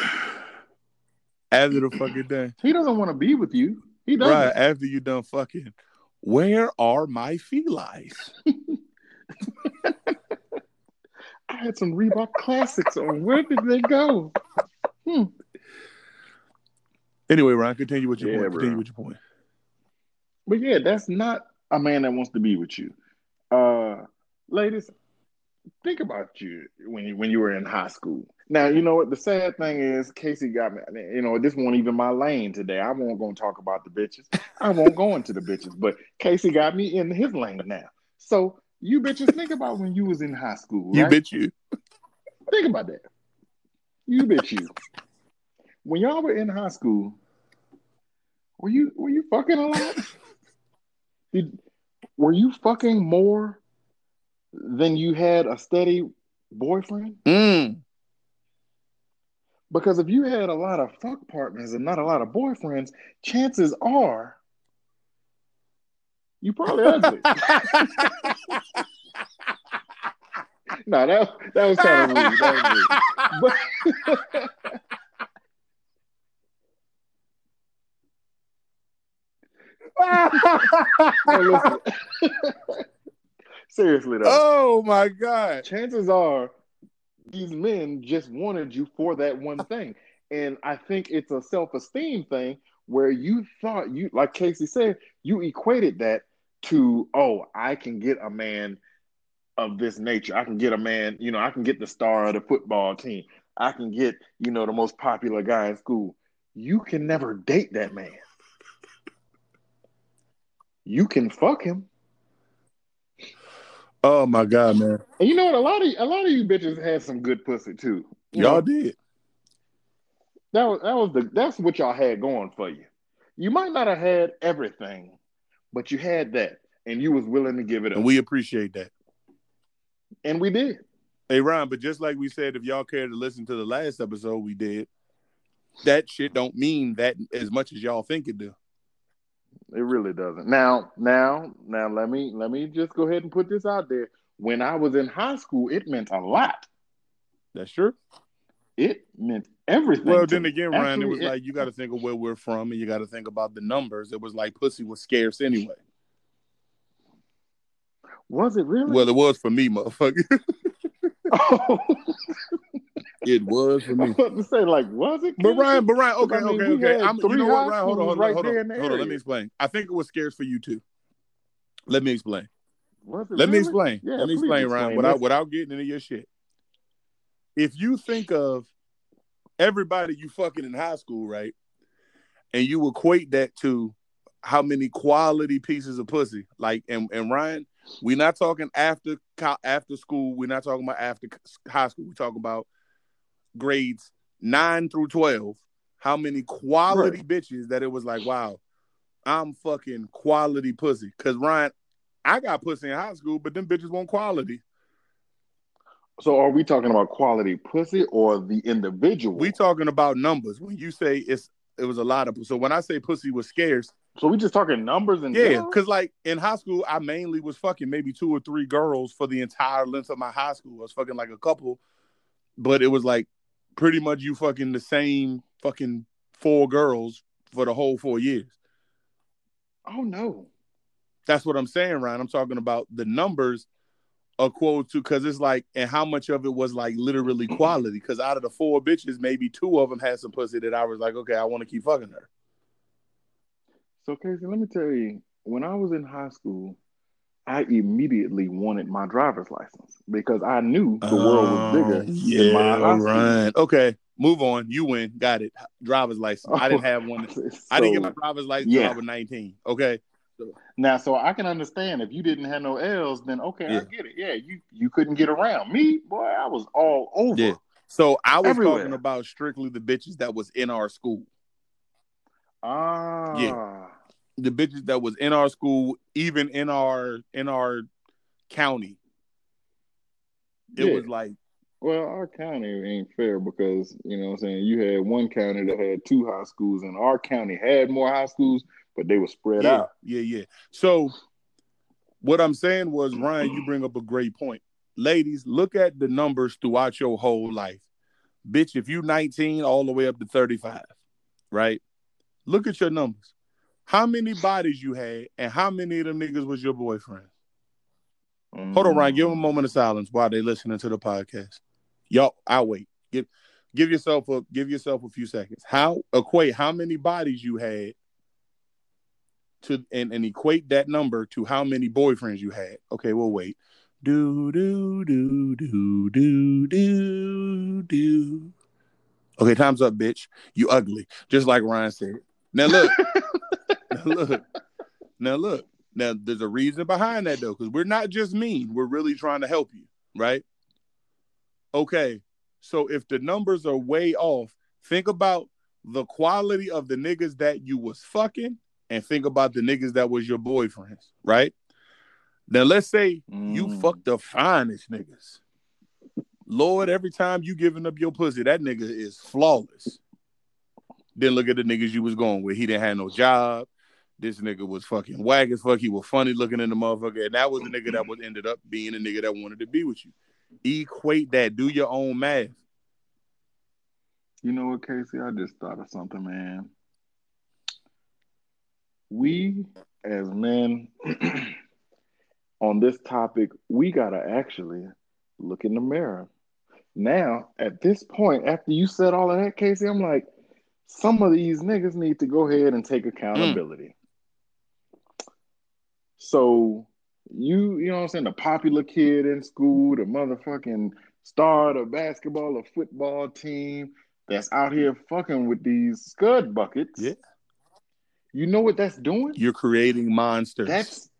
After the fucking day. He doesn't want to be with you. He doesn't. Right, after you done fucking. Where are my felines? I had some Reebok classics on. Where did they go? Hmm. Anyway, Ryan, continue with your Yeah, point. bro. Continue with your point. But yeah, that's not a man that wants to be with you. Uh, ladies, think about you when you when you were in high school. Now you know what the sad thing is. Casey got me. You know this won't even my lane today. I won't go and talk about the bitches. I won't go into the bitches. But Casey got me in his lane now. So you bitches think about when you was in high school. You right? bitch you. Think about that. You bitch you. When y'all were in high school, were you were you fucking a lot? Did, were you fucking more than you had a steady boyfriend? Mm. Because if you had a lot of fuck partners and not a lot of boyfriends, chances are you probably ugly. no, that that was kind of rude. That was rude. But No, listen. Seriously though, oh my god. chances are these men just wanted you for that one thing. And I think it's a self-esteem thing where you thought you like Casey said, you equated that to, oh, I can get a man of this nature. I can get a man, you know, I can get the star of the football team. I can get, you know, the most popular guy in school. You can never date that man. You can fuck him. Oh my god, man. And you know what? A lot of a lot of you bitches had some good pussy too. Y'all know, did. that was that was the that's what y'all had going for you. You might not have had everything, but you had that, and you was willing to give it up, And we appreciate that. and we did. Hey Ron, but just like we said, if y'all care to listen to the last episode we did, that shit don't mean that as much as y'all think it do. It really doesn't. Now, now, now let me let me just go ahead and put this out there. When I was in high school, it meant a lot. That's true. It meant everything. Well, then again, Ryan, Actually, it was like you got to think of where we're from, and you got to think about the numbers. It was like pussy was scarce anyway. was it really? Well, it was for me, motherfucker. oh, it was for I me. was about to say, like, was it? But? Ryan, but Ryan, okay, I mean, okay, okay. I'm, you know what, Ryan? Hold on, hold on, right hold on. Hold on, let me explain. I think it was scarce for you too. Let me explain. Was it Let me explain. Yeah, Let me please explain, Ryan, explain without without getting into your shit. If you think of everybody you fucking in high school, right? And you equate that to how many quality pieces of pussy. Like and, and Ryan, we're not talking after after school. We're not talking about after high school. We're talking about grades nine through twelve. How many quality bitches that it was like, wow, I'm fucking quality pussy. Cause Ryan, I got pussy in high school, but them bitches want quality. So, are we talking about quality pussy or the individual? We talking about numbers. When you say it's it was a lot of so when I say pussy was scarce, so we just talking numbers and yeah, because like in high school, I mainly was fucking maybe two or three girls for the entire length of my high school. I was fucking like a couple, but it was like pretty much you fucking the same fucking four girls for the whole four years. oh no, That's what I'm saying, Ryan. I'm talking about the numbers are quote to because it's like, and how much of it was like literally quality? Because out of the four bitches, maybe two of them had some pussy that I was like, okay, I want to keep fucking her. So, Casey, let me tell you, when I was in high school, I immediately wanted my driver's license because I knew the world was bigger Oh, yeah, than my high school. Okay, move on. You win. Got it. Driver's license. I didn't have one. I didn't get my driver's license yeah. I was 19. Okay. now, so I can understand if you didn't have no L's, then okay, Yeah. I get it. Yeah, you you couldn't get around me, boy. I was all over. Yeah. So I was Everywhere. talking about strictly the bitches that was in our school. Ah, The bitches that was in our school, even in our in our county. It Yeah. was like Well, our county ain't fair because you know what I'm saying you had one county that had two high schools, and our county had more high schools, but they were spread yeah, out. yeah, yeah. So what I'm saying was, Ryan, you bring up a great point. Ladies, look at the numbers throughout your whole life. Bitch, if you 19 all the way up to 35, right? Look at your numbers. How many bodies you had, and how many of them niggas was your boyfriend? Hold on, Ryan. Give them a um, moment of silence while they listening to the podcast. Y'all, I'll wait. Give give yourself a give yourself a few seconds. How equate how many bodies you had to and, and equate that number to how many boyfriends you had. Okay, we'll wait. Do do do do do do do. Okay, time's up, bitch. You ugly, just like Ryan said. Now look, now look, now look. Now there's a reason behind that though, because we're not just mean. We're really trying to help you, right? Okay, so if the numbers are way off, think about the quality of the niggas that you was fucking, and think about the niggas that was your boyfriends, right? Now let's say you Mm. fuck the finest niggas. Lord, every time you giving up your pussy, that nigga is flawless. Then look at the niggas you was going with. He didn't have no job. This nigga was fucking whack as fuck. He was funny looking in the motherfucker. And that was the nigga that was ended up being a nigga that wanted to be with you. Equate that. Do your own math. You know what, Casey? I just thought of something, man. We as men on this topic, we gotta actually look in the mirror. Now, at this point, after you said all of that, Casey, I'm like, some of these niggas need to go ahead and take mm. accountability. So you, you know what I'm saying, the popular kid in school, the motherfucking star of the basketball or football team that's out here fucking with these scud buckets. Yeah. You know what that's doing? You're creating monsters. That's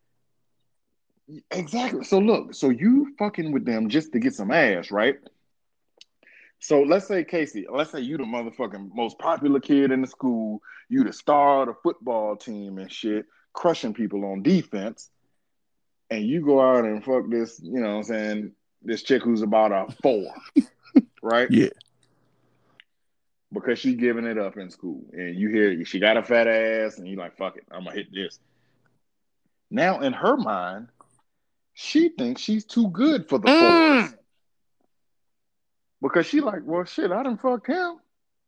exactly. So look, so you fucking with them just to get some ass, right? So let's say Casey, let's say you the motherfucking most popular kid in the school, you the star of the football team and shit, crushing people on defense, and you go out and fuck this, you know what I'm saying, this chick who's about a four, right? Yeah. Because she giving it up in school, and you hear she got a fat ass, and you like, fuck it, I'm gonna hit this. Now in her mind, she thinks she's too good for the Mm. fours. Because she like, well, shit, I done fucked him.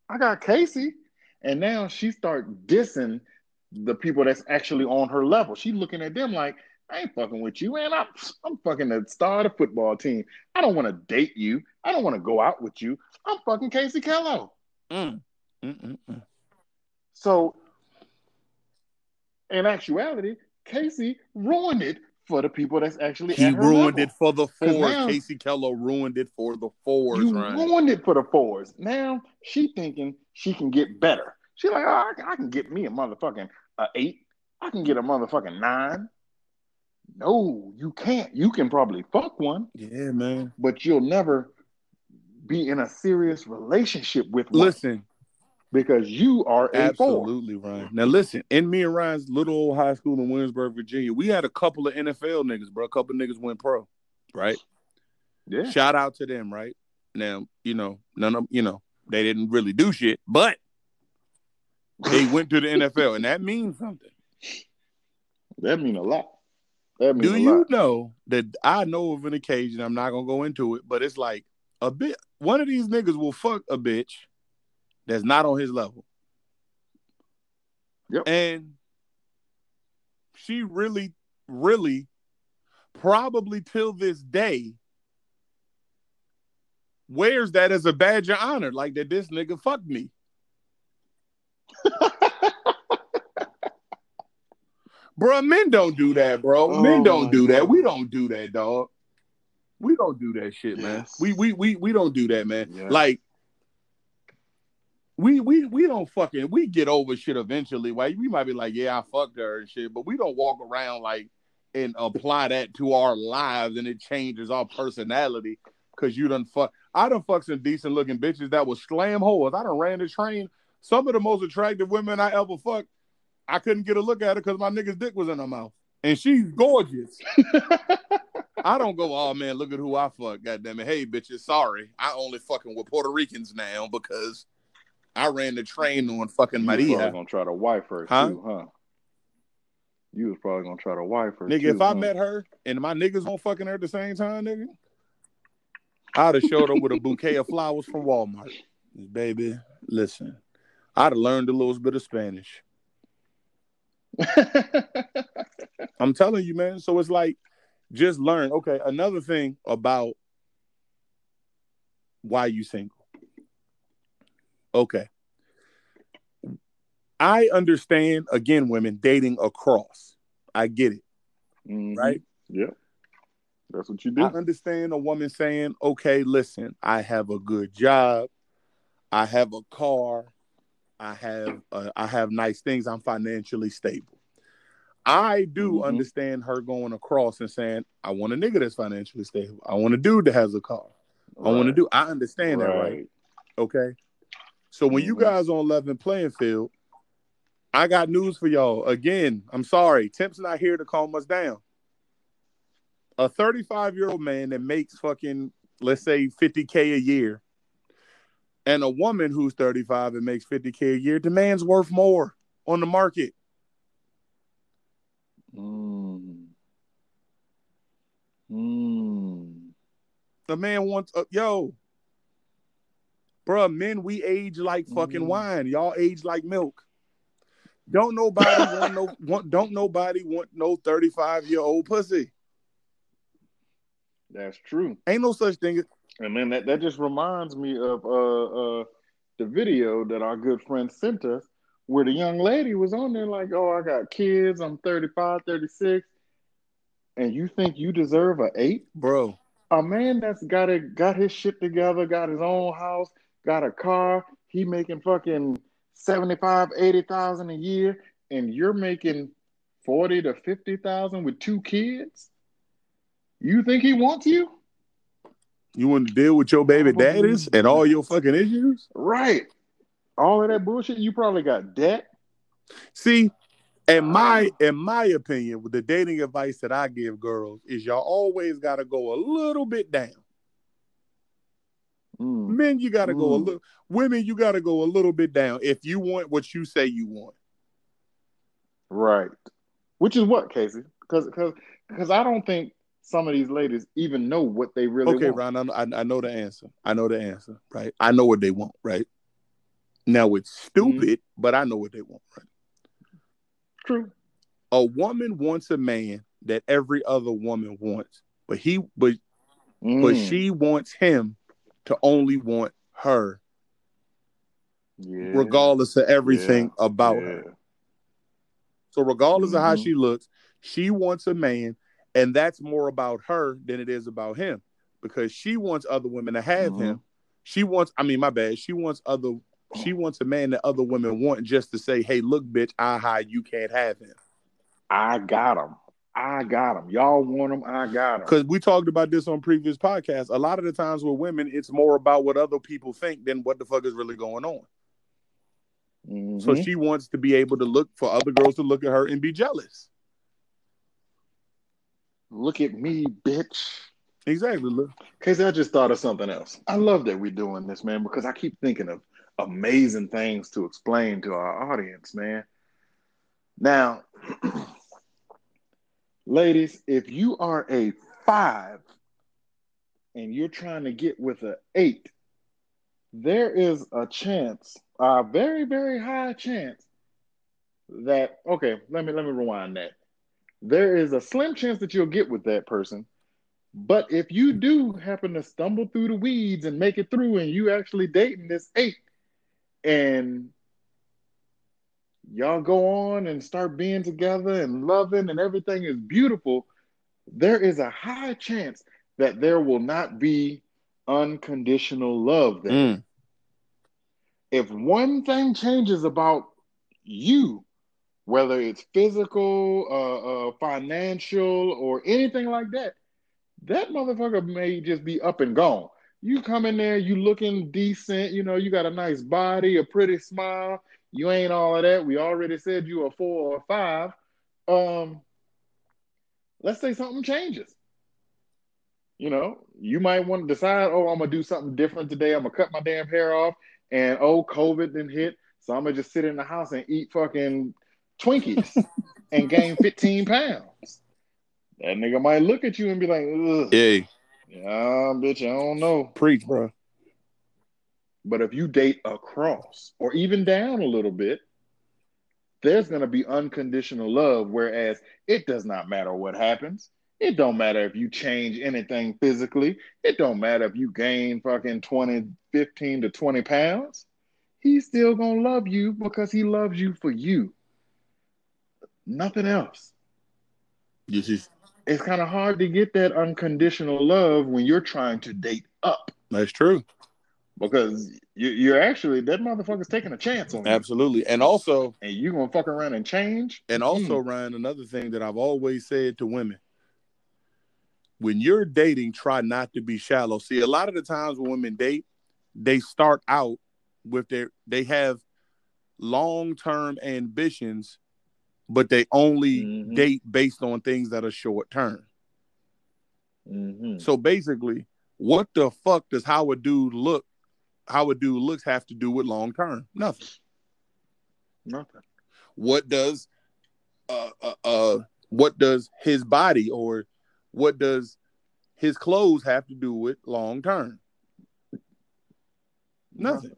I got Casey. And now she start dissing the people that's actually on her level. She looking at them like, I ain't fucking with you, man. I'm, I'm fucking the star of the football team. I don't want to date you. I don't want to go out with you. I'm fucking Casey Kello. Mm, mm, mm, mm. So, in actuality, Casey ruined it for the people that's actually He ruined level. it for the fours. now- Casey Kello ruined it for the fours, You Ryan. ruined it for the fours. Now she thinking she can get better. She like, oh, I, can- I can get me a motherfucking uh, eight. I can get a motherfucking nine. No, you can't. You can probably fuck one, Yeah, man. but you'll never be in a serious relationship with one Listen, because you are a four. absolutely, Ryan. Now listen, in me and Ryan's little old high school in Williamsburg, Virginia, we had a couple of NFL niggas, bro. A couple of niggas went pro, right? Yeah. Shout out to them, right? Now, you know, none of you know, they didn't really do shit, but they went to the NFL, and that means something. That mean a lot. That mean Do you lot. know that I know of an occasion? I'm not gonna go into it, but it's like a bit. One of these niggas will fuck a bitch that's not on his level. Yep. And she really, really, probably till this day, wears that as a badge of honor, like that this nigga fucked me. Bro, men don't do that, bro. Oh men don't do that. God. We don't do that, dog. We don't do that shit, man. We we we we don't do that, man. Yeah. Like we we we don't fucking we get over shit eventually. Like we might be like, yeah, I fucked her and shit, but we don't walk around like and apply that to our lives and it changes our personality because you done fuck. I done fuck some decent looking bitches that was slam holes. I done ran the train. Some of the most attractive women I ever fucked, I couldn't get a look at her because my nigga's dick was in her mouth. And she's gorgeous. I don't go, oh man, look at who I fuck. God damn it. Hey, bitches, sorry. I only fucking with Puerto Ricans now because I ran the train on fucking You was probably Maria. gonna try to wife her Huh? too, huh? You was probably gonna try to wife her. Nigga, too, if I met her and my niggas won't fucking her at the same time, nigga, I'd have showed up with a bouquet of flowers from Walmart. Baby, listen, I'd have learned a little bit of Spanish. I'm telling you, man. So it's like, just learn. Okay, another thing about why you single. Okay. I understand, again, women dating across. I get it, Mhm. right? Yeah. That's what you do. I understand a woman saying, okay, listen, I have a good job. I have a car. I have uh, I have nice things. I'm financially stable. I do Mhm. understand her going across and saying, I want a nigga that's financially stable. I want a dude that has a car. I want to do. I understand that, right? Okay. So when you Mhm. guys on level playing field, I got news for y'all. Again, I'm sorry, Temp's not here to calm us down. A 35 year old man that makes fucking let's say 50k a year, and a woman who's 35 and makes 50k a year, the man's worth more on the market. Mm. Mm. The man wants, uh, yo, bruh, men, we age like fucking Mhm. wine. Y'all age like milk. Don't nobody want no want, don't nobody want no 35 year old pussy. That's true. Ain't no such thing. And then that, that just reminds me of uh, uh, the video that our good friend sent us where the young lady was on there like, oh, I got kids. I'm 35, 36. And you think you deserve an eight? Bro. A man that's got it, got his shit together, got his own house, got a car. He making fucking 75, 80,000 a year. And you're making 40 to 50,000 with two kids? You think he wants you? You want to deal with your baby daddies and all your fucking issues? Right. All of that bullshit. You probably got debt. See, in my in my opinion, with the dating advice that I give girls is y'all always gotta go a little bit down. Mm. Men, you got to mm. go a mm. little. Women, you got to go a little bit down if you want what you say you want. Right. Which is what, Casey? Because because because I don't think some of these ladies even know what they really okay, want. Okay, Ron, I, I know the answer. I know the answer, right? I know what they want, right? Now it's stupid, mm-hmm. but I know what they want, right? True. A woman wants a man that every other woman wants, but he but mm. but she wants him to only want her. Yeah. Regardless of everything yeah. about yeah. her. So regardless mm-hmm. of how mm-hmm. she looks, she wants a man, and that's more about her than it is about him. Because she wants other women to have mm-hmm. him. She wants, I mean, my bad. She wants other she wants a man that other women want just to say, hey, look, bitch, I hide, you can't have him. I got him. I got him. Y'all want him. I got him. Because we talked about this on previous podcasts. A lot of the times with women, it's more about what other people think than what the fuck is really going on. Mm-hmm. So she wants to be able to look for other girls to look at her and be jealous. Look at me, bitch. Exactly. Cause I just thought of something else. I love that we're doing this, man, because I keep thinking of amazing things to explain to our audience, man. Now, ladies, if you are a five and you're trying to get with an eight, there is a chance, a very, very high chance that okay, let me let me rewind that. There is a slim chance that you'll get with that person. But if you do happen to stumble through the weeds and make it through and you actually dating this eight, and y'all go on and start being together and loving and everything is beautiful, there is a high chance that there will not be unconditional love there. Mm. If one thing changes about you, whether it's physical, uh, uh, financial, or anything like that, that motherfucker may just be up and gone you come in there, you looking decent, you know, you got a nice body, a pretty smile. You ain't all of that. We already said you a four or five. Um, let's say something changes. You know, you might want to decide, oh, I'm gonna do something different today. I'm gonna cut my damn hair off, and oh, COVID didn't hit, so I'm gonna just sit in the house and eat fucking Twinkies and gain 15 pounds. That nigga might look at you and be like, Ugh. hey, yeah, bitch, I don't know. Preach, bro. But if you date across or even down a little bit, there's going to be unconditional love. Whereas it does not matter what happens. It don't matter if you change anything physically. It don't matter if you gain fucking 20, 15 to 20 pounds. He's still going to love you because he loves you for you. Nothing else. This is it's kind of hard to get that unconditional love when you're trying to date up. That's true. Because you, are actually that motherfucker's taking a chance on you. Absolutely, and also, and you gonna fuck around and change. And also, mm. Ryan, another thing that I've always said to women: when you're dating, try not to be shallow. See, a lot of the times when women date, they start out with their they have long term ambitions but they only mm-hmm. date based on things that are short term. Mm-hmm. So basically, what the fuck does how a dude look, how a dude looks have to do with long term? Nothing. Nothing. What does uh, uh uh what does his body or what does his clothes have to do with long term? Nothing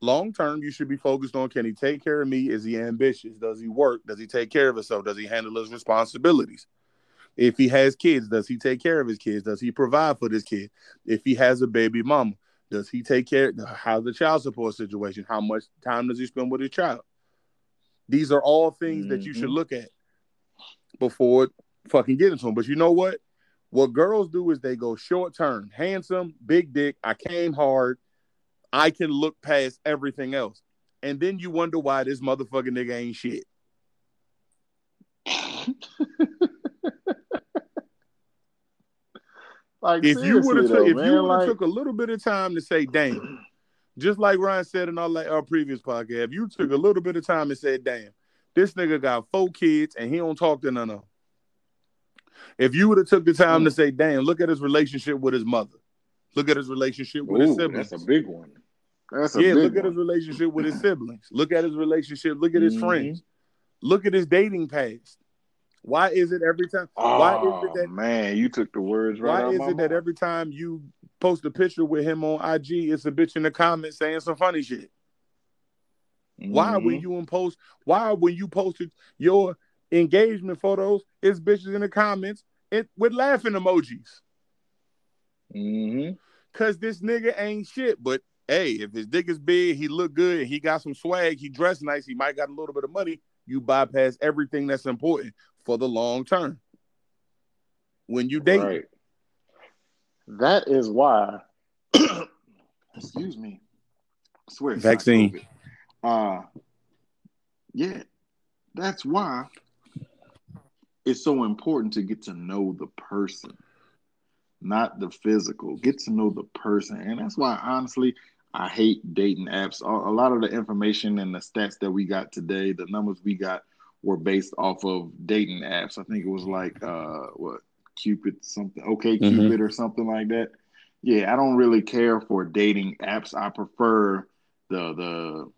long term, you should be focused on can he take care of me? Is he ambitious? Does he work? Does he take care of himself? Does he handle his responsibilities? If he has kids, does he take care of his kids? Does he provide for this kid? If he has a baby mama, does he take care? How's the child support situation? How much time does he spend with his child? These are all things mm-hmm. that you should mm-hmm. look at before fucking getting to them. But you know what? What girls do is they go short term, handsome, big dick. I came hard. I can look past everything else. And then you wonder why this motherfucking nigga ain't shit. like if you would have took, if man, you would have like... took a little bit of time to say, damn, just like Ryan said in our, like our previous podcast, if you took a little bit of time and said, damn, this nigga got four kids and he don't talk to none of them. If you would have took the time mm. to say, damn, look at his relationship with his mother. Look at his relationship with Ooh, his siblings. That's a big one. That's a yeah. look one. at his relationship with his siblings. Look at his relationship. Look at his mm-hmm. friends. Look at his dating past. Why is it every time? Oh, why is it that man? You took the words right. Why is it mouth. that every time you post a picture with him on IG, it's a bitch in the comments saying some funny shit? Mm-hmm. Why when you post? Why when you posted your engagement photos, it's bitches in the comments it, with laughing emojis? Mm-hmm. Cause this nigga ain't shit. But hey, if his dick is big, he look good, he got some swag, he dressed nice, he might got a little bit of money. You bypass everything that's important for the long term. When you date, right. that is why. excuse me. I swear, vaccine. Uh yeah, that's why it's so important to get to know the person not the physical. Get to know the person. And that's why, honestly, I hate dating apps. A lot of the information and the stats that we got today, the numbers we got, were based off of dating apps. I think it was like, uh, what, Cupid something, okay, mm-hmm. Cupid or something like that. Yeah, I don't really care for dating apps. I prefer the the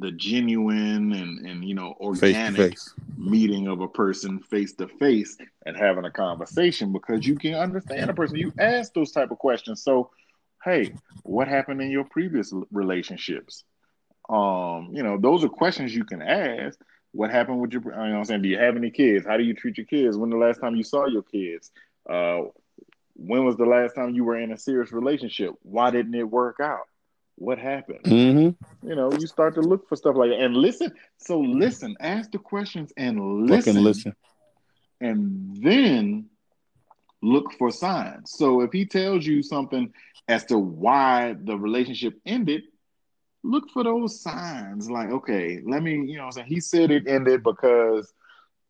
the genuine and and you know organic meeting of a person face to face and having a conversation because you can understand a person. You ask those type of questions. So hey what happened in your previous relationships? Um you know those are questions you can ask. What happened with your you know i'm saying? Do you have any kids? How do you treat your kids? When the last time you saw your kids? Uh when was the last time you were in a serious relationship? Why didn't it work out what happened? Mm-hmm. You know, you start to look for stuff like that and listen. So listen, ask the questions and listen. Fucking listen. And then look for signs. So if he tells you something as to why the relationship ended, look for those signs. Like, okay, let me, you know I'm saying? He said it ended because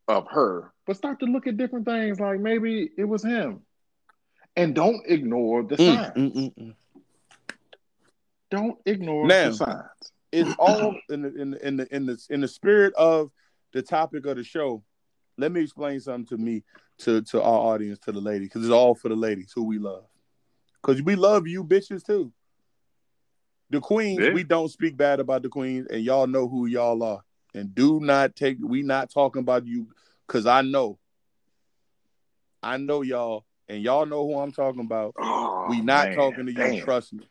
of her. But start to look at different things like maybe it was him. And don't ignore the mm, signs. Mm, mm, mm. Don't ignore now, the signs. It's all in the, in the in the in the in the spirit of the topic of the show. Let me explain something to me to to our audience to the lady because it's all for the ladies who we love. Because we love you bitches too. The queens, yeah. we don't speak bad about the queens, and y'all know who y'all are. And do not take we not talking about you because I know. I know y'all, and y'all know who I'm talking about. Oh, we not man, talking to you, damn. trust me.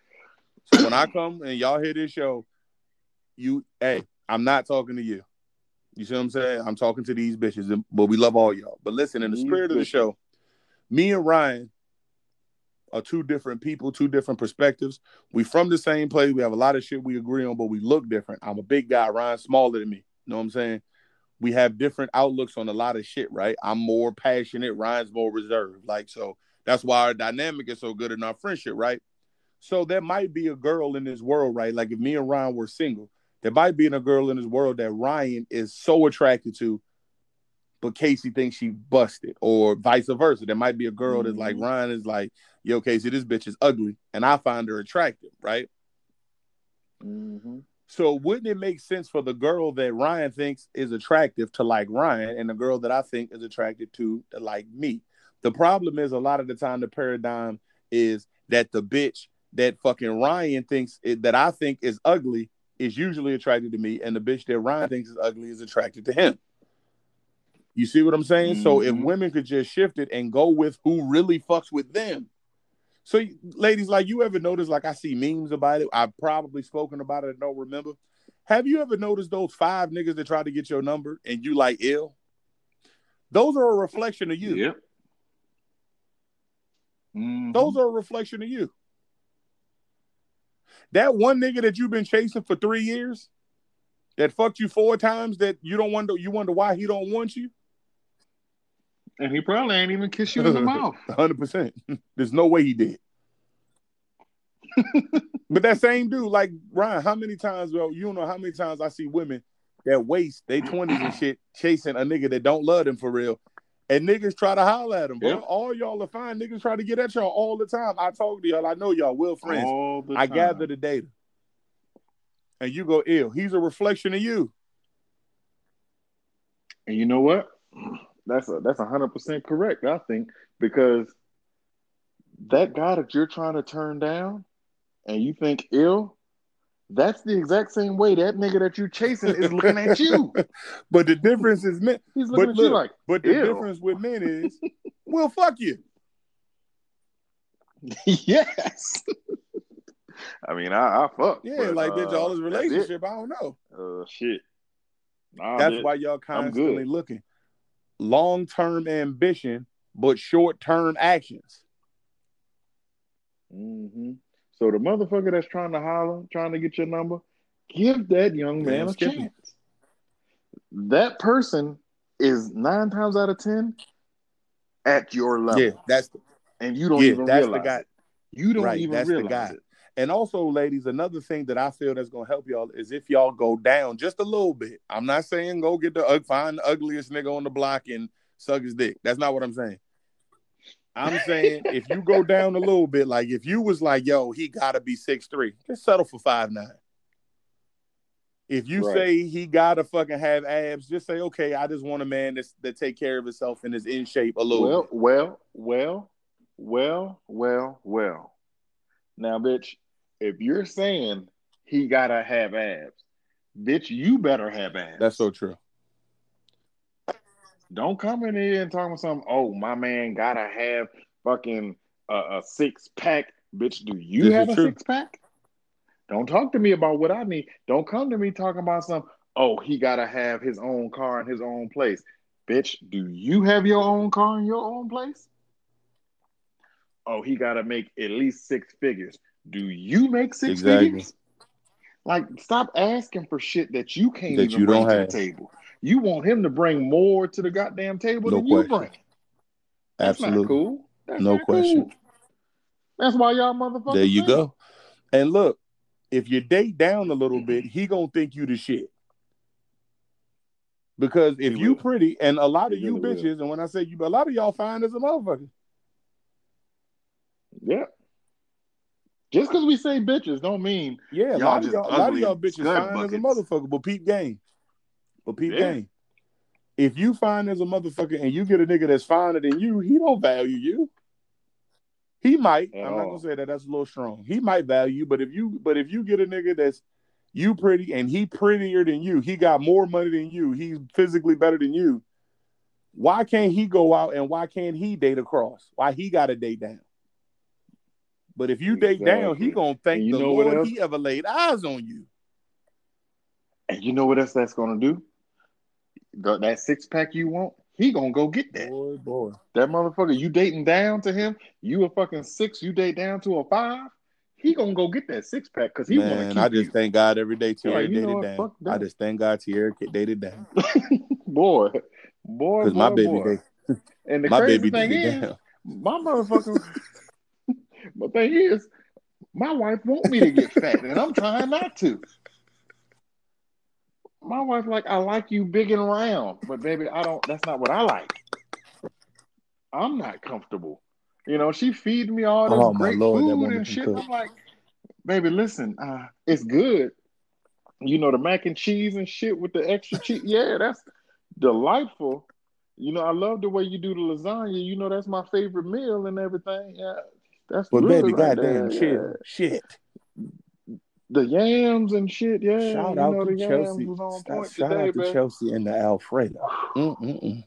So when I come and y'all hear this show, you hey, I'm not talking to you. You see what I'm saying? I'm talking to these bitches, but we love all y'all. But listen, in the spirit of the show, me and Ryan are two different people, two different perspectives. We from the same place. We have a lot of shit we agree on, but we look different. I'm a big guy. Ryan's smaller than me. You know what I'm saying? We have different outlooks on a lot of shit, right? I'm more passionate. Ryan's more reserved. Like so, that's why our dynamic is so good in our friendship, right? So there might be a girl in this world, right? Like if me and Ryan were single, there might be a girl in this world that Ryan is so attracted to, but Casey thinks she busted, or vice versa. There might be a girl that's like mm-hmm. Ryan is like, yo, Casey, this bitch is ugly, and I find her attractive, right? Mm-hmm. So wouldn't it make sense for the girl that Ryan thinks is attractive to like Ryan, and the girl that I think is attracted to to like me? The problem is a lot of the time the paradigm is that the bitch that fucking Ryan thinks it, that I think is ugly is usually attracted to me, and the bitch that Ryan thinks is ugly is attracted to him. You see what I'm saying? Mm-hmm. So if mm-hmm. women could just shift it and go with who really fucks with them. So, ladies, like you ever notice, like I see memes about it. I've probably spoken about it. I don't remember. Have you ever noticed those five niggas that try to get your number and you like ill? Those are a reflection of you. Yep. Mm-hmm. Those are a reflection of you. That one nigga that you've been chasing for three years, that fucked you four times, that you don't wonder you wonder why he don't want you. And he probably ain't even kiss you in the mouth. Hundred percent. There's no way he did. but that same dude, like Ryan, how many times, well, you don't know how many times I see women that waste they twenties and shit chasing a nigga that don't love them for real, and niggas try to holler at them, bro. Yep. All y'all are fine. Niggas try to get at y'all all the time. I talk to y'all. I know y'all will friends. I gather the data. And you go ill. He's a reflection of you. And you know what? That's a that's hundred percent correct, I think, because that guy that you're trying to turn down and you think ill, that's the exact same way that nigga that you're chasing is looking at you. but the difference is men. He's looking But at you look, like, but the Ew. difference with men is, well, fuck you. yes. I mean, I, I fuck. Yeah, but, like bitch, uh, all his that's it. relationship. I don't know. Uh, shit. Nah, That's bitch. why y'all constantly looking. Long term ambition, but short term actions. hmm So the motherfucker that's trying to holler, trying to get your number, give that young man Damn a chance. That person is nine times out of ten at your level, Yeah, that's the, and you don't yeah, even that's the realize guy. it. You don't Right, even that's the realize guy. it. And also, ladies, another thing that I feel that's gonna help y'all is if y'all go down just a little bit. I'm not saying go get the ug- find the ugliest nigga on the block and suck his dick. That's not what I'm saying. I'm saying if you go down a little bit, like if you was like, yo, he gotta be six three, just settle for five nine. If you Right. say he gotta fucking have abs, just say, okay, I just want a man that's that take care of himself and is in shape a little Well, bit. well, well, well, well, well. Now, bitch, if you're saying he gotta have abs, bitch, you better have abs. That's so true. Don't come in here and talk about something. Oh, my man gotta have fucking uh, a six pack. Bitch, do you This have a six pack? Don't talk to me about what I need. Don't come to me talking about some. Oh, he gotta have his own car and his own place. Bitch, do you have your own car and your own place? Oh, he gotta make at least six figures. Do you make six Exactly. figures? Like, stop asking for shit that you can't That even you bring don't to have. the table. You want him to bring more to the goddamn table No than you question. bring. That's Absolutely. not cool. That's No not question. cool. That's why y'all motherfuckers. There you single. go. And look, if you date down a little bit, he gonna think you the shit. Because if you pretty, and a lot of you really will. bitches, and when I say you, but a lot of y'all fine as a motherfucker. Yeah. Just because we say bitches don't mean Yeah, a lot of y'all, a lot of y'all bitches scud fine as a motherfucker, but peep game. But peep Yeah. If you find as a motherfucker and you get a nigga that's finer than you, he don't value you. He might. At I'm not gonna say that. That's a little strong. He might value you, but if you, but if you get a nigga that's you pretty and he prettier than you, he got more money than you, he's physically better than you. Why can't he go out and why can't he date across? Why he got to date down? But if you date down, he gonna thank And you the know what Lord else? he ever laid eyes on you. and you know what else that's gonna do? The- that six pack you want, he gonna go get that. Boy, boy. That motherfucker, you dating down to him, you a fucking six, you date down to a five, he gonna go get that six pack because he wanna Man, keep I just you. thank God every day You're Tierra like, you know dated down. I just thank God Tierra dated down. boy, boy, Because boy, my baby boy. date, And the my crazy baby thing is, down. my motherfucker. but thing is, my wife want me to get fat, and I'm trying not to. My wife like, I like you big and round, but baby, I don't. That's not what I like. I'm not comfortable. You know, she feed me all this Oh great lord, food and shit. cook. I'm like, baby, listen, uh, it's good. You know, the mac and cheese and shit with the extra cheese. Yeah, that's delightful. You know, I love the way you do the lasagna. You know, that's my favorite meal and everything. Yeah, that's But baby, right goddamn, chill, shit. The yams and shit. Yeah, Shout out know to the yams Chelsea. Shout, today, out to man. Chelsea and the Alfredo. Mm-mm-mm.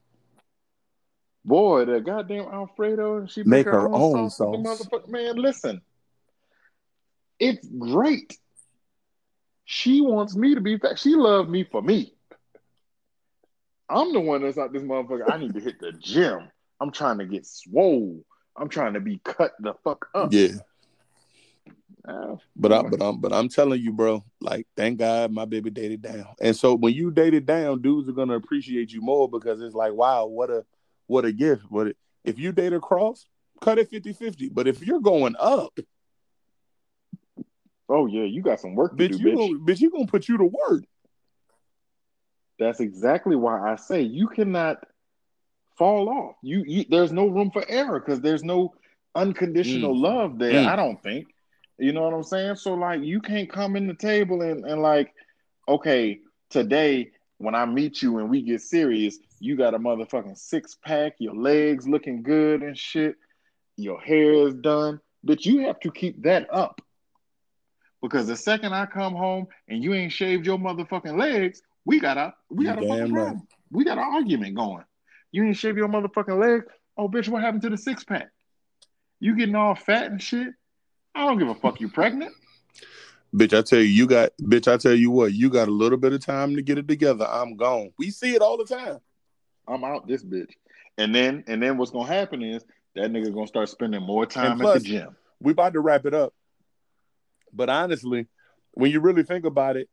Boy, the goddamn Alfredo, and she make, Make her, her own, own sauce, sauce. motherfucker. Man, listen, it's great. She wants me to be fat. She loved me for me. I'm the one that's like this motherfucker. I need to hit the gym. I'm trying to get swole. I'm trying to be cut the fuck up. Yeah, Uh, but I, boy. but I'm, but I'm telling you, bro. Like, thank God my baby dated down. And so when you dated down, dudes are gonna appreciate you more because it's like, wow, what a, what a gift. But if you date across, cut it 50-50. But if you're going up, oh yeah, you got some work to bitch, do, you bitch. gonna, bitch, you gonna put you to work. That's exactly why I say you cannot fall off. You, you there's no room for error because there's no unconditional Mm. love there. Mm. I don't think. You know what I'm saying? So like you can't come in the table and, and like, okay, today when I meet you and we get serious, you got a motherfucking six pack, your legs looking good and shit. your hair is done, but you have to keep that up. Because the second I come home and you ain't shaved your motherfucking legs, we got a we got a fucking problem. We got an argument going. You ain't shave your motherfucking legs. Oh, bitch, what happened to the six pack? You getting all fat and shit? I don't give a fuck. You pregnant? Bitch, I tell you, you got bitch. I tell you what, you got a little bit of time to get it together. I'm gone. We see it all the time. I'm out this bitch. And then and then what's gonna happen is that nigga gonna start spending more time plus, at the gym. We about to wrap it up. But honestly, when you really think about it,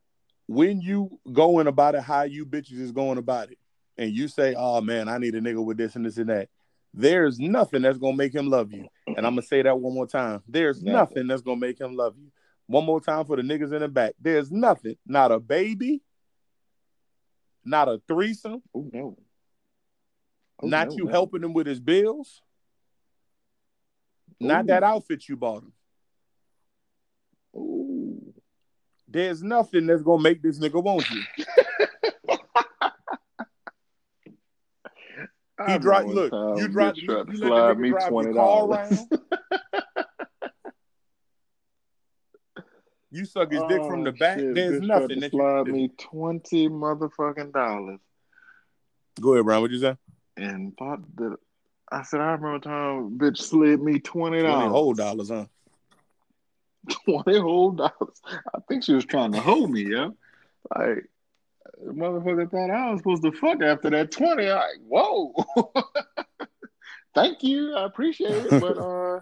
when you going about it how you bitches is going about it, and you say, "Oh man, I need a nigga with this and this and that," there's nothing that's gonna make him love you. And I'm gonna say that one more time. There's nothing, nothing that's gonna make him love you. One more time for the niggas in the back. There's nothing, not a baby, not a threesome. Oh no. Oh, not no, you no. helping him with his bills. Ooh. Not that outfit you bought him. Ooh. There's nothing that's gonna make this nigga want you. He dropped. Look, you dropped. You, you let the nigga drive your car around. You suck his oh, dick from oh, the back. Shit, There's nothing that slide me twenty motherfucking dollars. Go ahead, Brian. What'd you say? And thought that I said I remember time bitch slid me twenty dollars. whole dollars, huh? Twenty whole dollars. I think she was trying to hold me, yeah. Like motherfucker thought I was supposed to fuck after that twenty. Like, whoa. Thank you. I appreciate it, but uh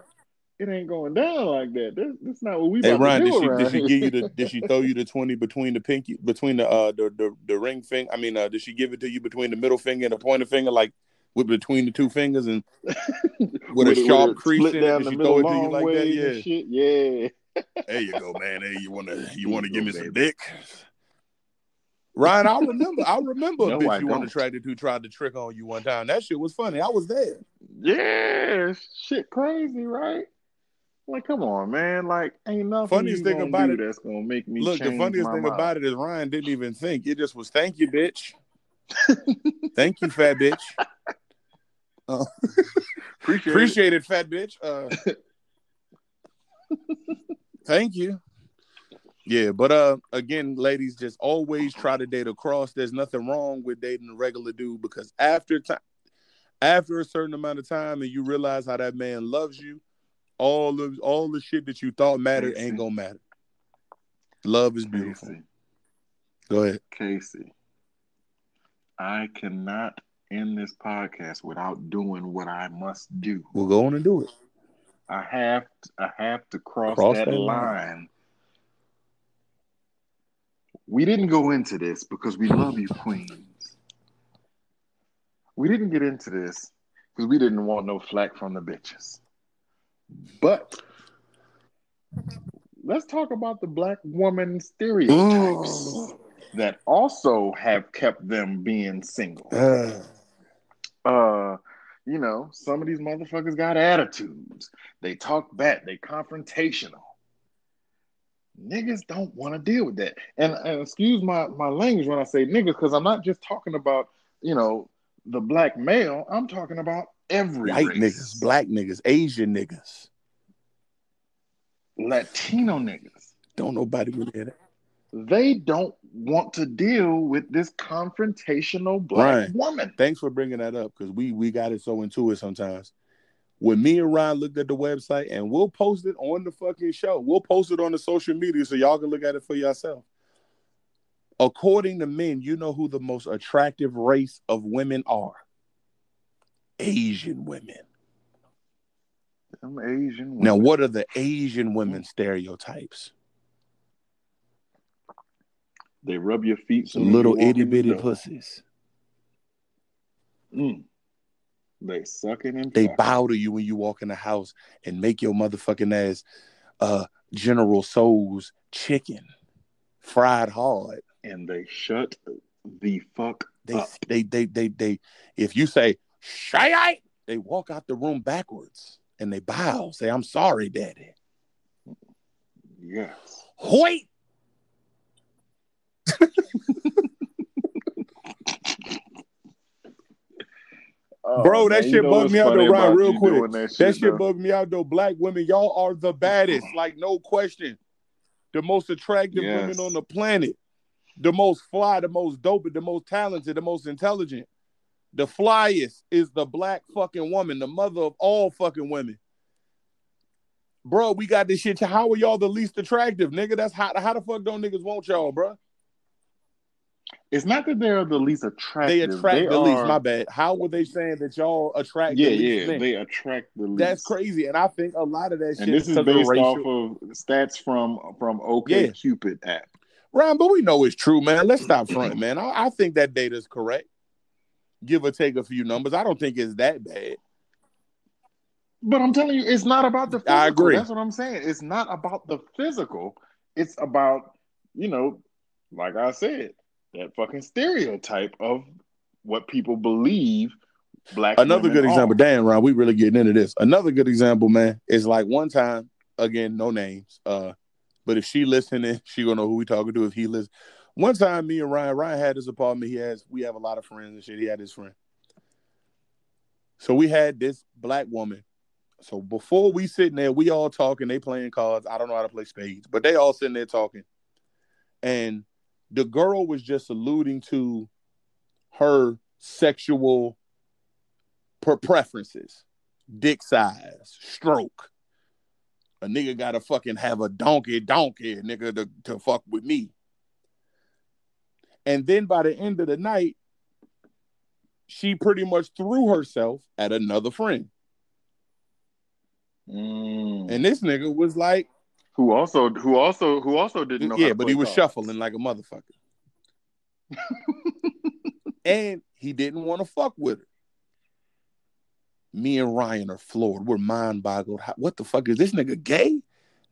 it ain't going down like that. That's, that's not what we. Hey Ryan, did she did she give you the did she throw you the twenty between the pinky between the uh the the, the ring finger? I mean, uh, did she give it to you between the middle finger and the pointer finger, like with between the two fingers and with, a sharp crease in it? Did she throw it to you like that? Yeah, shit. yeah. there you go, man. Hey, you wanna you wanna give me some dick? Ryan, I remember. I remember no, a bitch I you unattracted who tried to trick on you one time. That shit was funny. I was there. Yeah, shit, crazy, right? Like, come on, man. Like, ain't nothing. Funniest thing about it that's gonna make me look. the funniest thing mind. about it is Ryan didn't even think. It just was, "Thank you, bitch. Thank you, fat bitch. Uh, appreciate, appreciate it. it, fat bitch. Uh, thank you. Yeah, but uh, again, ladies, just always try to date across. There's nothing wrong with dating a regular dude because after time, after a certain amount of time, and you realize how that man loves you all of all the shit that you thought mattered Casey. ain't gonna matter. Love is beautiful. Casey. Go ahead. Casey. I cannot end this podcast without doing what I must do. We'll go on and do it. I have to, I have to cross, cross that, that line. line. We didn't go into this because we love you, queens. We didn't get into this because we didn't want no flack from the bitches. But let's talk about the black woman stereotypes oh. that also have kept them being single. Uh. uh, you know, some of these motherfuckers got attitudes. They talk back, they confrontational. Niggas don't want to deal with that. And, and excuse my, my language when I say niggas, because I'm not just talking about, you know, the black male. I'm talking about every white race. niggas, black niggas, Asian niggas, Latino niggas. Don't nobody really that. They don't want to deal with this confrontational black Ryan, woman. Thanks for bringing that up because we we got it so into it sometimes. When me and Ryan looked at the website, and we'll post it on the fucking show. We'll post it on the social media so y'all can look at it for yourself. According to men, you know who the most attractive race of women are? Asian women. Them Asian women. Now, what are the Asian women stereotypes? They rub your feet. Some little itty bitty pussies. Mm. They sucking and they bow to you when you walk in the house and make your motherfucking ass uh General Tso's chicken fried hard. And they shut the fuck they, up. They they they they if you say shy they walk out the room backwards and they bow, say, I'm sorry, daddy. Yes. Wait. Oh, Bro, that man, shit bugged me out though, Ryan, real quick. That That shit, shit, bugged me out though. Black women, y'all are the baddest, like no question. The most attractive women on the planet. The most fly, the most dope, the most talented, the most intelligent. The flyest is the black fucking woman, the mother of all fucking women. Bro, we got this shit. How are y'all the least attractive, nigga? That's how how the fuck don't niggas want y'all, bro? It's not that they're the least attractive. They attract They the least. My bad. How were they saying that y'all attract Yeah, the yeah, men? they attract the least. That's crazy, and I think a lot of that shit And this is based racial. off of stats from from OK Yeah. Cupid app. Ryan, but we know it's true, man. Let's stop fronting, man. I, I think that data is correct. Give or take a few numbers. I don't think it's that bad. But I'm telling you, it's not about the physical. I agree. That's what I'm saying. It's not about the physical. It's about, you know, like I said, that fucking stereotype of what people believe black Another good example. are. Damn, Ryan, we really getting into this. Another good example, man, is like one time, again, no names. Uh, but if she listening, she gonna know who we talking to. If he listen, one time, me and Ryan, Ryan had his apartment. He has, we have a lot of friends and shit. He had his friend. So we had this black woman. So before we sitting there, we all talking. They playing cards. I don't know how to play spades, but they all sitting there talking. And the girl was just alluding to her sexual per preferences, dick size, stroke. A nigga gotta fucking have a donkey, donkey, nigga, to, to fuck with me. And then by the end of the night, she pretty much threw herself at another friend. Mm. And this nigga was like, who also who also who also didn't know how yeah, but he was cards. shuffling like a motherfucker. and he didn't want to fuck with her. Me and Ryan are floored. We're mind boggled. What the fuck is this nigga gay?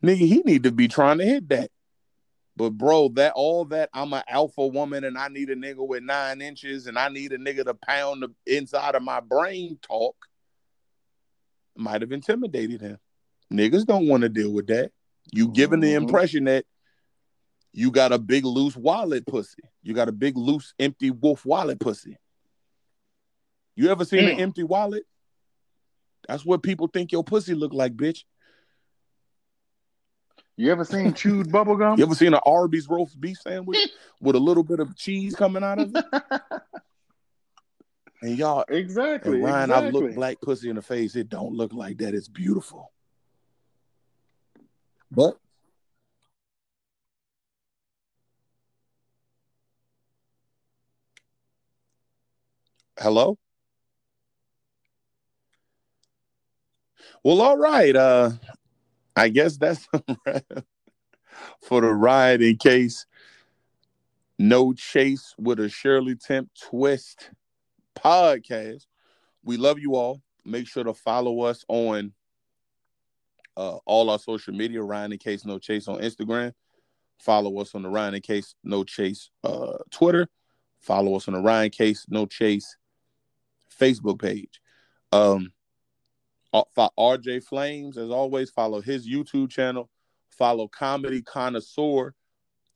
Nigga, he need to be trying to hit that. But bro, that all that I'm an alpha woman and I need a nigga with nine inches and I need a nigga to pound the inside of my brain talk might have intimidated him. Niggas don't want to deal with that. You giving the Mhm. impression that you got a big loose wallet pussy. You got a big loose empty wolf wallet pussy. You ever seen an Mm. empty wallet? That's what people think your pussy look like, bitch. You ever seen chewed bubble gum? You ever seen an Arby's roast beef sandwich with a little bit of cheese coming out of it? And y'all, exactly. and Ryan, exactly. I've looked black pussy in the face. It don't look like that. It's beautiful. But hello? Well, all right. Uh I guess that's for the ride in case no chase with a Shirley Temp twist podcast. We love you all. Make sure to follow us on uh, all our social media, Ryan in Case No Chase on Instagram. Follow us on the Ryan in Case No Chase uh, Twitter. Follow us on the Ryan Case No Chase Facebook page. Um, uh, RJ Flames, as always, follow his YouTube channel. Follow Comedy Connoisseur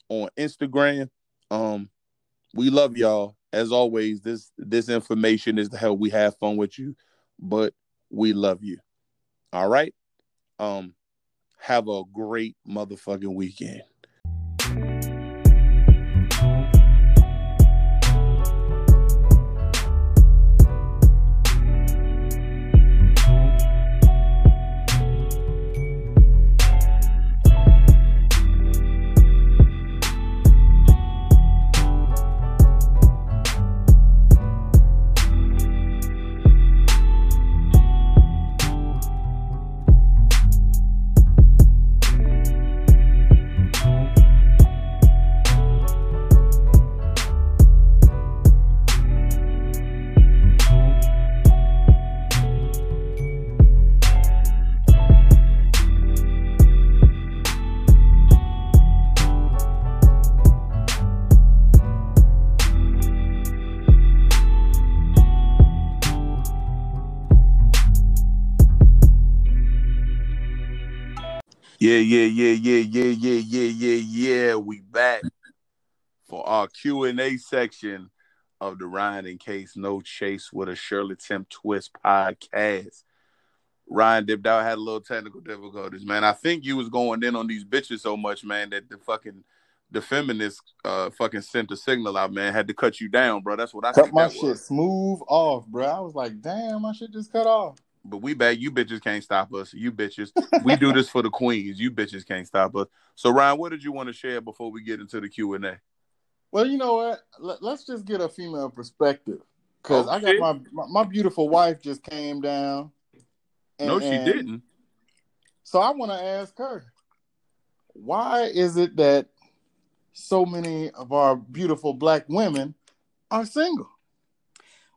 on Instagram. Um, we love y'all. As always, this this information is to help we have fun with you, but we love you. All right. Um, have a great motherfucking weekend. Yeah, yeah, yeah, yeah, yeah, yeah, yeah, yeah, yeah. We back for our Q and A section of the Ryan and Case No Chase with a Shirley Temp Twist podcast. Ryan dipped out, had a little technical difficulties, man. I think you was going in on these bitches so much, man, that the fucking the feminists uh fucking sent a signal out, man. Had to cut you down, bro. That's what I cut my shit was. smooth off, bro. I was like, damn, my shit just cut off. But we back. You bitches can't stop us. You bitches. we do this for the queens. You bitches can't stop us. So Ryan, what did you want to share before we get into the Q and A? Well, you know what? Let, us just get a female perspective because oh, I got my, my, my beautiful wife just came down. And, no, she didn't. So I want to ask her, why is it that so many of our beautiful black women are single?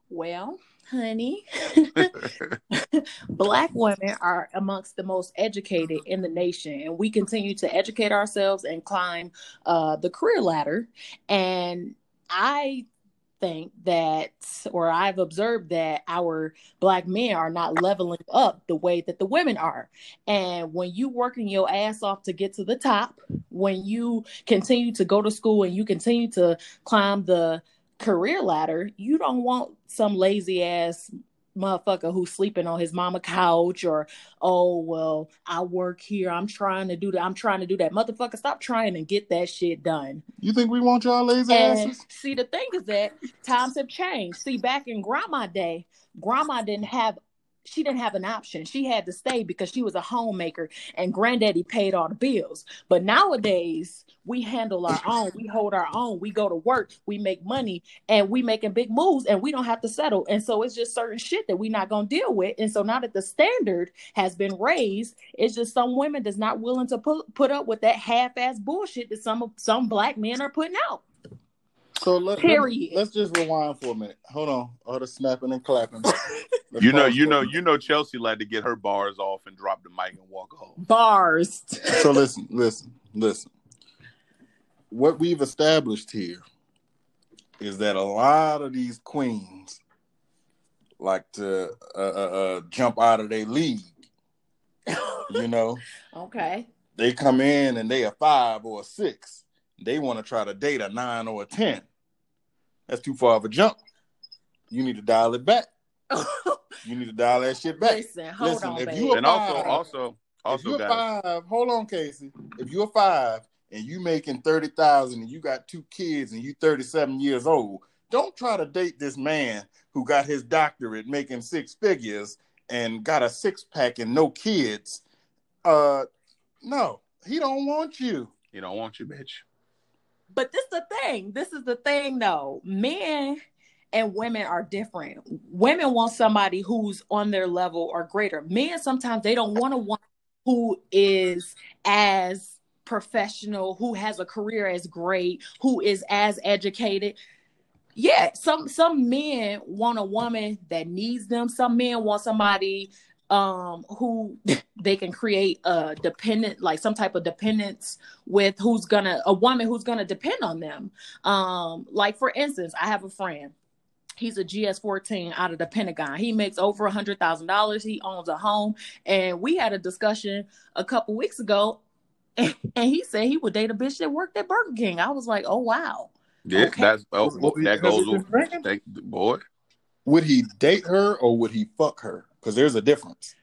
Well, honey, black women are amongst the most educated in the nation, and we continue to educate ourselves and climb uh, the career ladder. And I think that, or I've observed that our black men are not leveling up the way that the women are. And when you working your ass off to get to the top, when you continue to go to school and you continue to climb the career ladder, you don't want some lazy ass motherfucker who's sleeping on his mama couch or oh well i work here. I'm trying to do that. I'm trying to do that. Motherfucker stop trying and get that shit done. You think we want y'all lazy and asses? see the thing is that times have changed. See back in grandma day grandma didn't have she didn't have an option. She had to stay because she was a homemaker and granddaddy paid all the bills. But nowadays, we handle our own, we hold our own, we go to work, we make money, and we making big moves and we don't have to settle. And so it's just certain shit that we're not gonna deal with. And so now that the standard has been raised, it's just some women that's not willing to put put up with that half-ass bullshit that some some black men are putting out. So let, Period. Let, us just rewind for a minute. Hold on. All the snapping and clapping. you know, you know, you know, Chelsea like to get her bars off and drop the mic and walk home. Bars. so listen, listen, listen. What we've established here is that a lot of these queens like to uh, uh, uh, jump out of their league. you know. Okay. They come in and they are five or a six. They want to try to date a nine or a ten. That's too far of a jump. You need to dial it back. you need to dial that shit back. Listen, hold Listen, on, if baby. you and five, also, also, also, if you're guys. five, hold on, Casey. If you're five and you making thirty thousand and you got two kids and you thirty seven years old, don't try to date this man who got his doctorate making six figures and got a six pack and no kids. Uh, no, he don't want you. He don't want you, bitch. But this is the thing. This is the thing, though. Men and women are different. Women want somebody who's on their level or greater. Men sometimes they don't want to want who is as professional, who has a career as great, who is as educated. Yeah, some some men want a woman that needs them. Some men want somebody um who they can create a dependent like some type of dependence with who's gonna a woman who's gonna depend on them. Um like for instance i have a friend. He's a gs14 out of the pentagon. He makes over a hundred thousand dollars. He owns a home. And we had a discussion a couple weeks ago and, and, he said he would date a bitch that worked at burger king. I was like oh wow. Yeah okay. that's oh, that goes with boy. Would he date her or would he fuck her because there's a difference.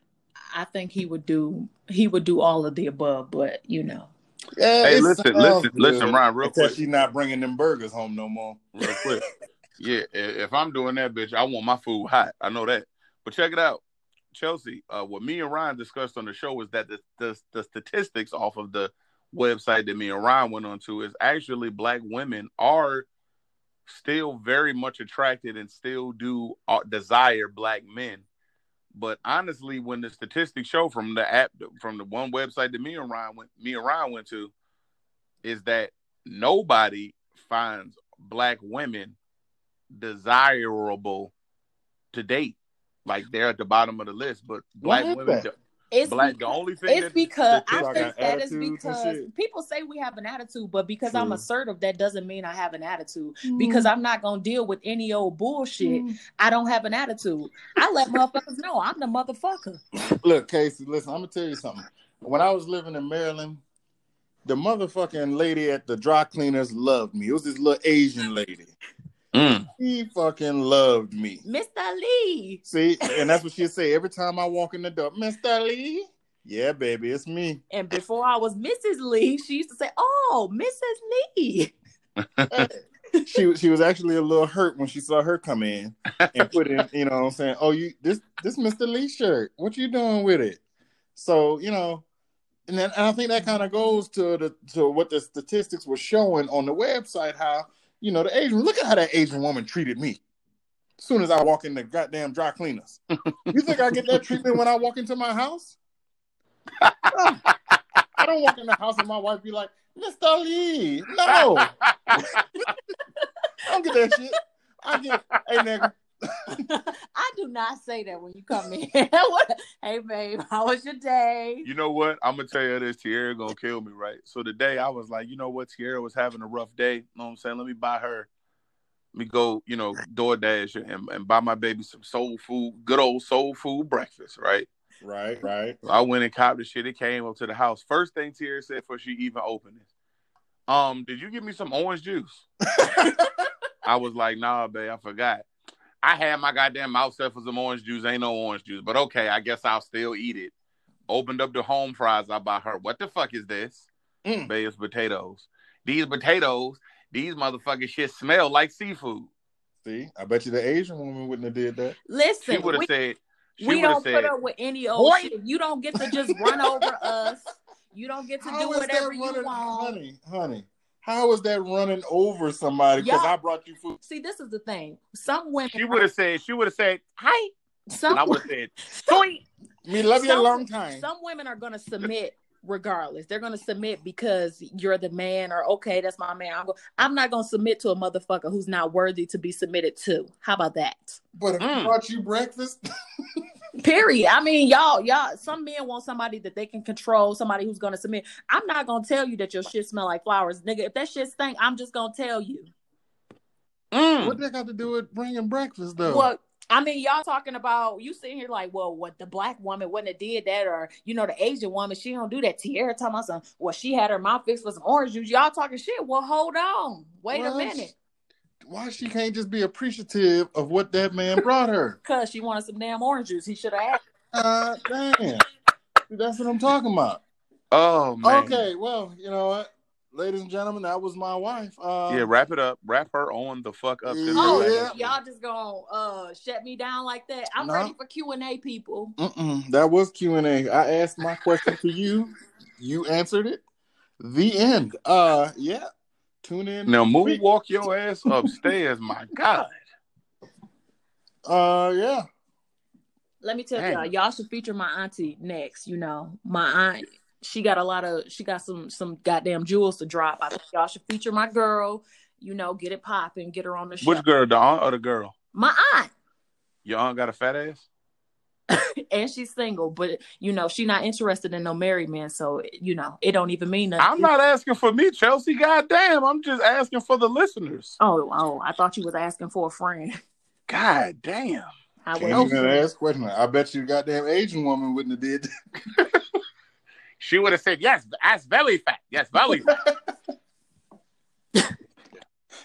I think he would do he would do all of the above, but you know. Yeah, hey, listen, listen, listen, Ryan, real quick. She's not bringing them burgers home no more. Real quick. yeah, if I'm doing that, bitch, I want my food hot. I know that. But check it out, Chelsea. Uh, what me and Ryan discussed on the show was that the, the the statistics off of the website that me and Ryan went on to is actually black women are still very much attracted and still do uh, desire black men but honestly, when the statistics show from the app from the one website that me and Ryan went me and Ryan went to, is that nobody finds black women desirable to date. Like they're at the bottom of the list, but black women it's black. Because, the only thing it's because I think that is because people say we have an attitude, but because True. I'm assertive, that doesn't mean I have an attitude. Mm. Because I'm not gonna deal with any old bullshit. Mm. I don't have an attitude. I let motherfuckers know I'm the motherfucker. Look, Casey, listen, I'm gonna tell you something. When I was living in Maryland, the motherfucking lady at the dry cleaners loved me. It was this little Asian lady. Mm. He fucking loved me. Mr. Lee. See, and that's what she'd say every time I walk in the door. Mr. Lee. Yeah, baby, it's me. And before I was Mrs. Lee, she used to say, "Oh, Mrs. Lee." she she was actually a little hurt when she saw her come in and put in, you know what I'm saying, oh you this this Mr. Lee shirt. What you doing with it? So, you know, and then and I think that kind of goes to the to what the statistics were showing on the website, how, you know, the Asian look at how that Asian woman treated me. As soon as I walk in the goddamn dry cleaners. you think I get that treatment when I walk into my house? I don't walk in the house and my wife be like, Mr. Lee. No. I don't get that shit. I get, hey nigga. I do not say that when you come in. hey babe, how was your day? You know what? I'm gonna tell you this. Tierra gonna kill me, right? So the day I was like, you know what? Tierra was having a rough day. You know what I'm saying? Let me buy her. Let me go, you know, DoorDash and, and buy my baby some soul food, good old soul food breakfast, right? Right, right. So I went and copped the shit. It came up to the house. First thing Tierra said before she even opened it, um, did you give me some orange juice? I was like, nah, babe, I forgot. I had my goddamn mouth set for some orange juice. Ain't no orange juice, but okay, I guess I'll still eat it. Opened up the home fries I bought her. What the fuck is this? Mm. Babe, it's potatoes. These potatoes, these motherfucking shit smell like seafood. See, I bet you the Asian woman wouldn't have did that. Listen, she would have we, said. We don't said. put up with any old Boy. shit. You don't get to just run over us. You don't get to How do whatever you want. honey, honey? How is that running over somebody because I brought you food? See, this is the thing. Some women, She would have said. She would have said hi, some, and I would have said sweet. Me love you a long time. some women are going to submit regardless. They're going to submit because you're the man, or okay, that's my man. I'm, go- I'm not going to submit to a motherfucker who's not worthy to be submitted to. How about that? But if Mm. I brought you breakfast, Period. I mean, y'all, y'all. Some men want somebody that they can control, somebody who's going to submit. I'm not going to tell you that your shit smell like flowers, nigga. If that shit stink, I'm just going to tell you. Mm. what that got to do with bringing breakfast though? Well, I mean, y'all talking about you sitting here like, well, what the black woman wouldn't have did that, or you know, the Asian woman she don't do that. Tierra talking about some, well, she had her mouth fixed with some orange juice. Y'all talking shit. Well, hold on, wait Well, a minute, Why she can't just be appreciative of what that man brought her? cause she wanted some damn orange juice. He should have asked. Uh, damn. That's what I'm talking about. Oh man. Okay, well, you know what, ladies and gentlemen, that was my wife. Uh, Yeah, wrap it up. Wrap her on the fuck up. Send Oh. Yeah. y'all just gonna uh shut me down like that? I'm No. ready for Q and A, people. Mm-mm, that was Q and A. I asked my question to you. You answered it. The end. Uh, yeah. Tune in. Now next move, week. walk your ass upstairs. My God. Uh, yeah. Let me tell Dang. y'all, y'all should feature my auntie next. You know, my aunt, she got a lot of, she got some some goddamn jewels to drop. I think y'all should feature my girl. You know, get it popping, get her on the show. Which girl, the aunt or the girl? My aunt, Your aunt got a fat ass? and she's single, but you know, she not interested in no married man. So you know, it don't even mean nothing. I'm not asking for me, Chelsea. God damn. I'm just asking for the listeners. Oh, oh, I thought you was asking for a friend. God damn. I Can't was. even ask question. I bet you, goddamn Asian woman wouldn't have did. She would have said, yes, that's belly fat. Yes, belly fat.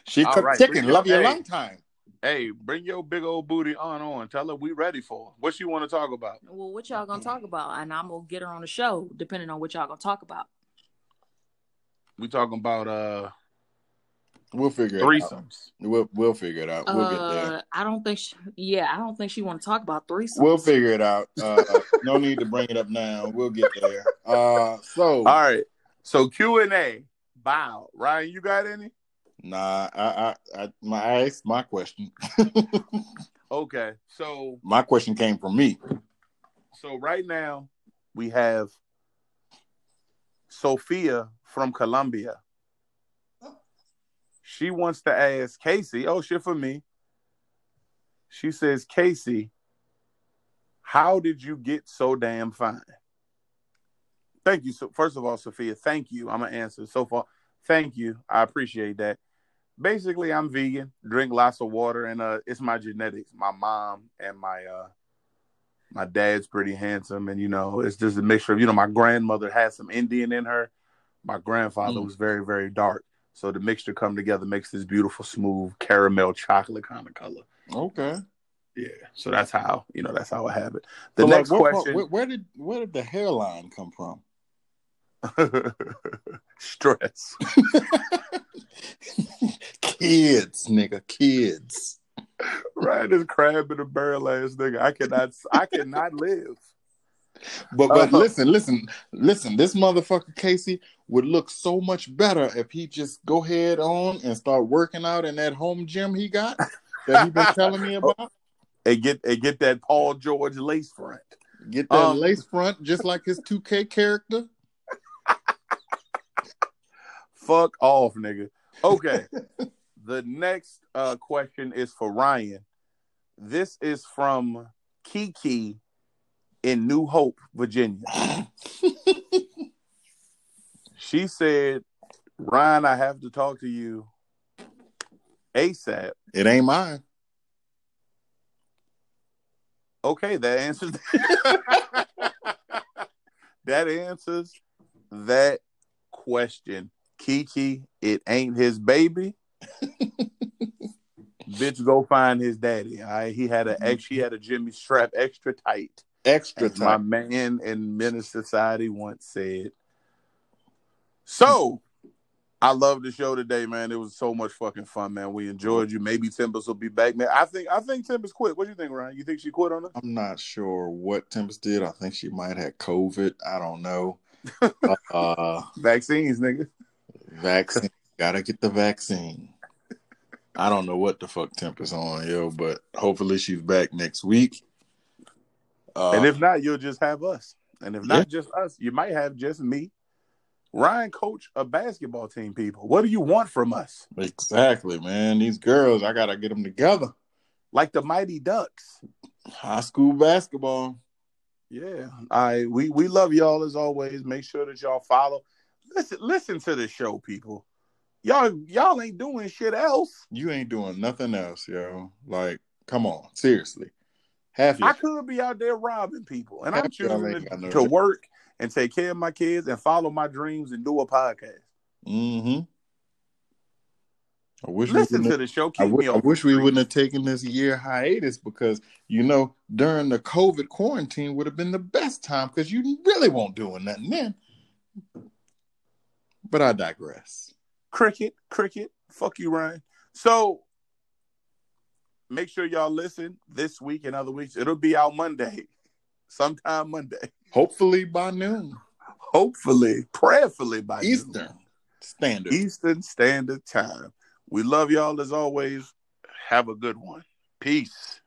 She All cooked right, chicken. Love you a long time. Hey, bring your big old booty on on. Tell her we ready for her. What you want to talk about? Well, what y'all gonna talk about? And I'm gonna get her on the show, depending on what y'all gonna talk about. We talking about uh We'll figure it out. threesomes. We'll we'll figure it out. We'll get there. Uh, I don't think. She, yeah, I don't think she want to talk about threesomes. We'll figure it out. Uh, no need to bring it up now. We'll get there. Uh, so All right. So Q and A. Bow. Ryan, you got any? Nah, I, I, I, my I asked my question. Okay. So my question came from me. so right now we have Sophia from Colombia. She wants to ask Casey, oh shit for me. She says, Casey, how did you get so damn fine? Thank you. So first of all, Sophia, thank you. I'm gonna answer so far. Thank you. I appreciate that. Basically, I'm vegan, drink lots of water, and uh it's my genetics. My mom and my uh my dad's pretty handsome, and you know, it's just a mixture of you know, my grandmother had some Indian in her. My grandfather Mm. was very, very dark. So the mixture come together makes this beautiful, smooth caramel chocolate kind of color. Okay. Yeah. So that's how you know that's how I have it. The So, like, next what question: where, where did where did the hairline come from? stress. kids, nigga, kids. Right, this crab in a barrel ass nigga. I cannot. I cannot live. But but Uh-huh. listen, listen, listen. This motherfucker Casey would look so much better if he just go head on and start working out in that home gym he got that he been telling me about. And get and get that Paul George lace front. Get that Um, lace front just like his 2K character. Fuck off, nigga. Okay. the next uh, question is for Ryan. This is from Kiki in New Hope, Virginia. She said, Ryan, I have to talk to you ASAP. It ain't mine. Okay, that answers that answers that question. Kiki, it ain't his baby. Bitch, go find his daddy. All right, he had a ex. He had a Jimmy strap extra tight. Extra As my man in Menace Society once said. So, I love the show today, man. It was so much fucking fun, man. We enjoyed you. Maybe Timbers will be back, man. I think I think Timbers quit. What do you think, Ryan? You think she quit on us? I'm not sure what Tempest did. I think she might have COVID. I don't know. uh Vaccines, nigga. Vaccine. Gotta get the vaccine. I don't know what the fuck temp is on, yo, but hopefully she's back next week. Uh, and if not, you'll just have us. And if not just us, you might have just me. Ryan coach a basketball team, people. What do you want from us? exactly, man, these girls, I gotta get them together. Like the Mighty Ducks. High school basketball. Yeah. I we we love y'all as always. Make sure that y'all follow. Listen, listen to the show, people. Y'all y'all ain't doing shit else. You ain't doing nothing else, yo. Like, come on, seriously. Half I could be out there robbing people. And I'm Half choosing to, to work and take care of my kids and follow my dreams and do a podcast. Mm-hmm. I wish Listen we to wouldn't the show. I, Keep w- me I wish we wouldn't have taken this year hiatus because you know during the COVID quarantine would have been the best time because you really won't doing nothing then. But I digress. cricket, cricket. Fuck you, Ryan. So make sure y'all listen this week and other weeks. It'll be out Monday, sometime Monday. Hopefully by noon Hopefully, prayerfully by noon. Eastern Standard. Eastern Standard Time. We love y'all as always. Have a good one. Peace.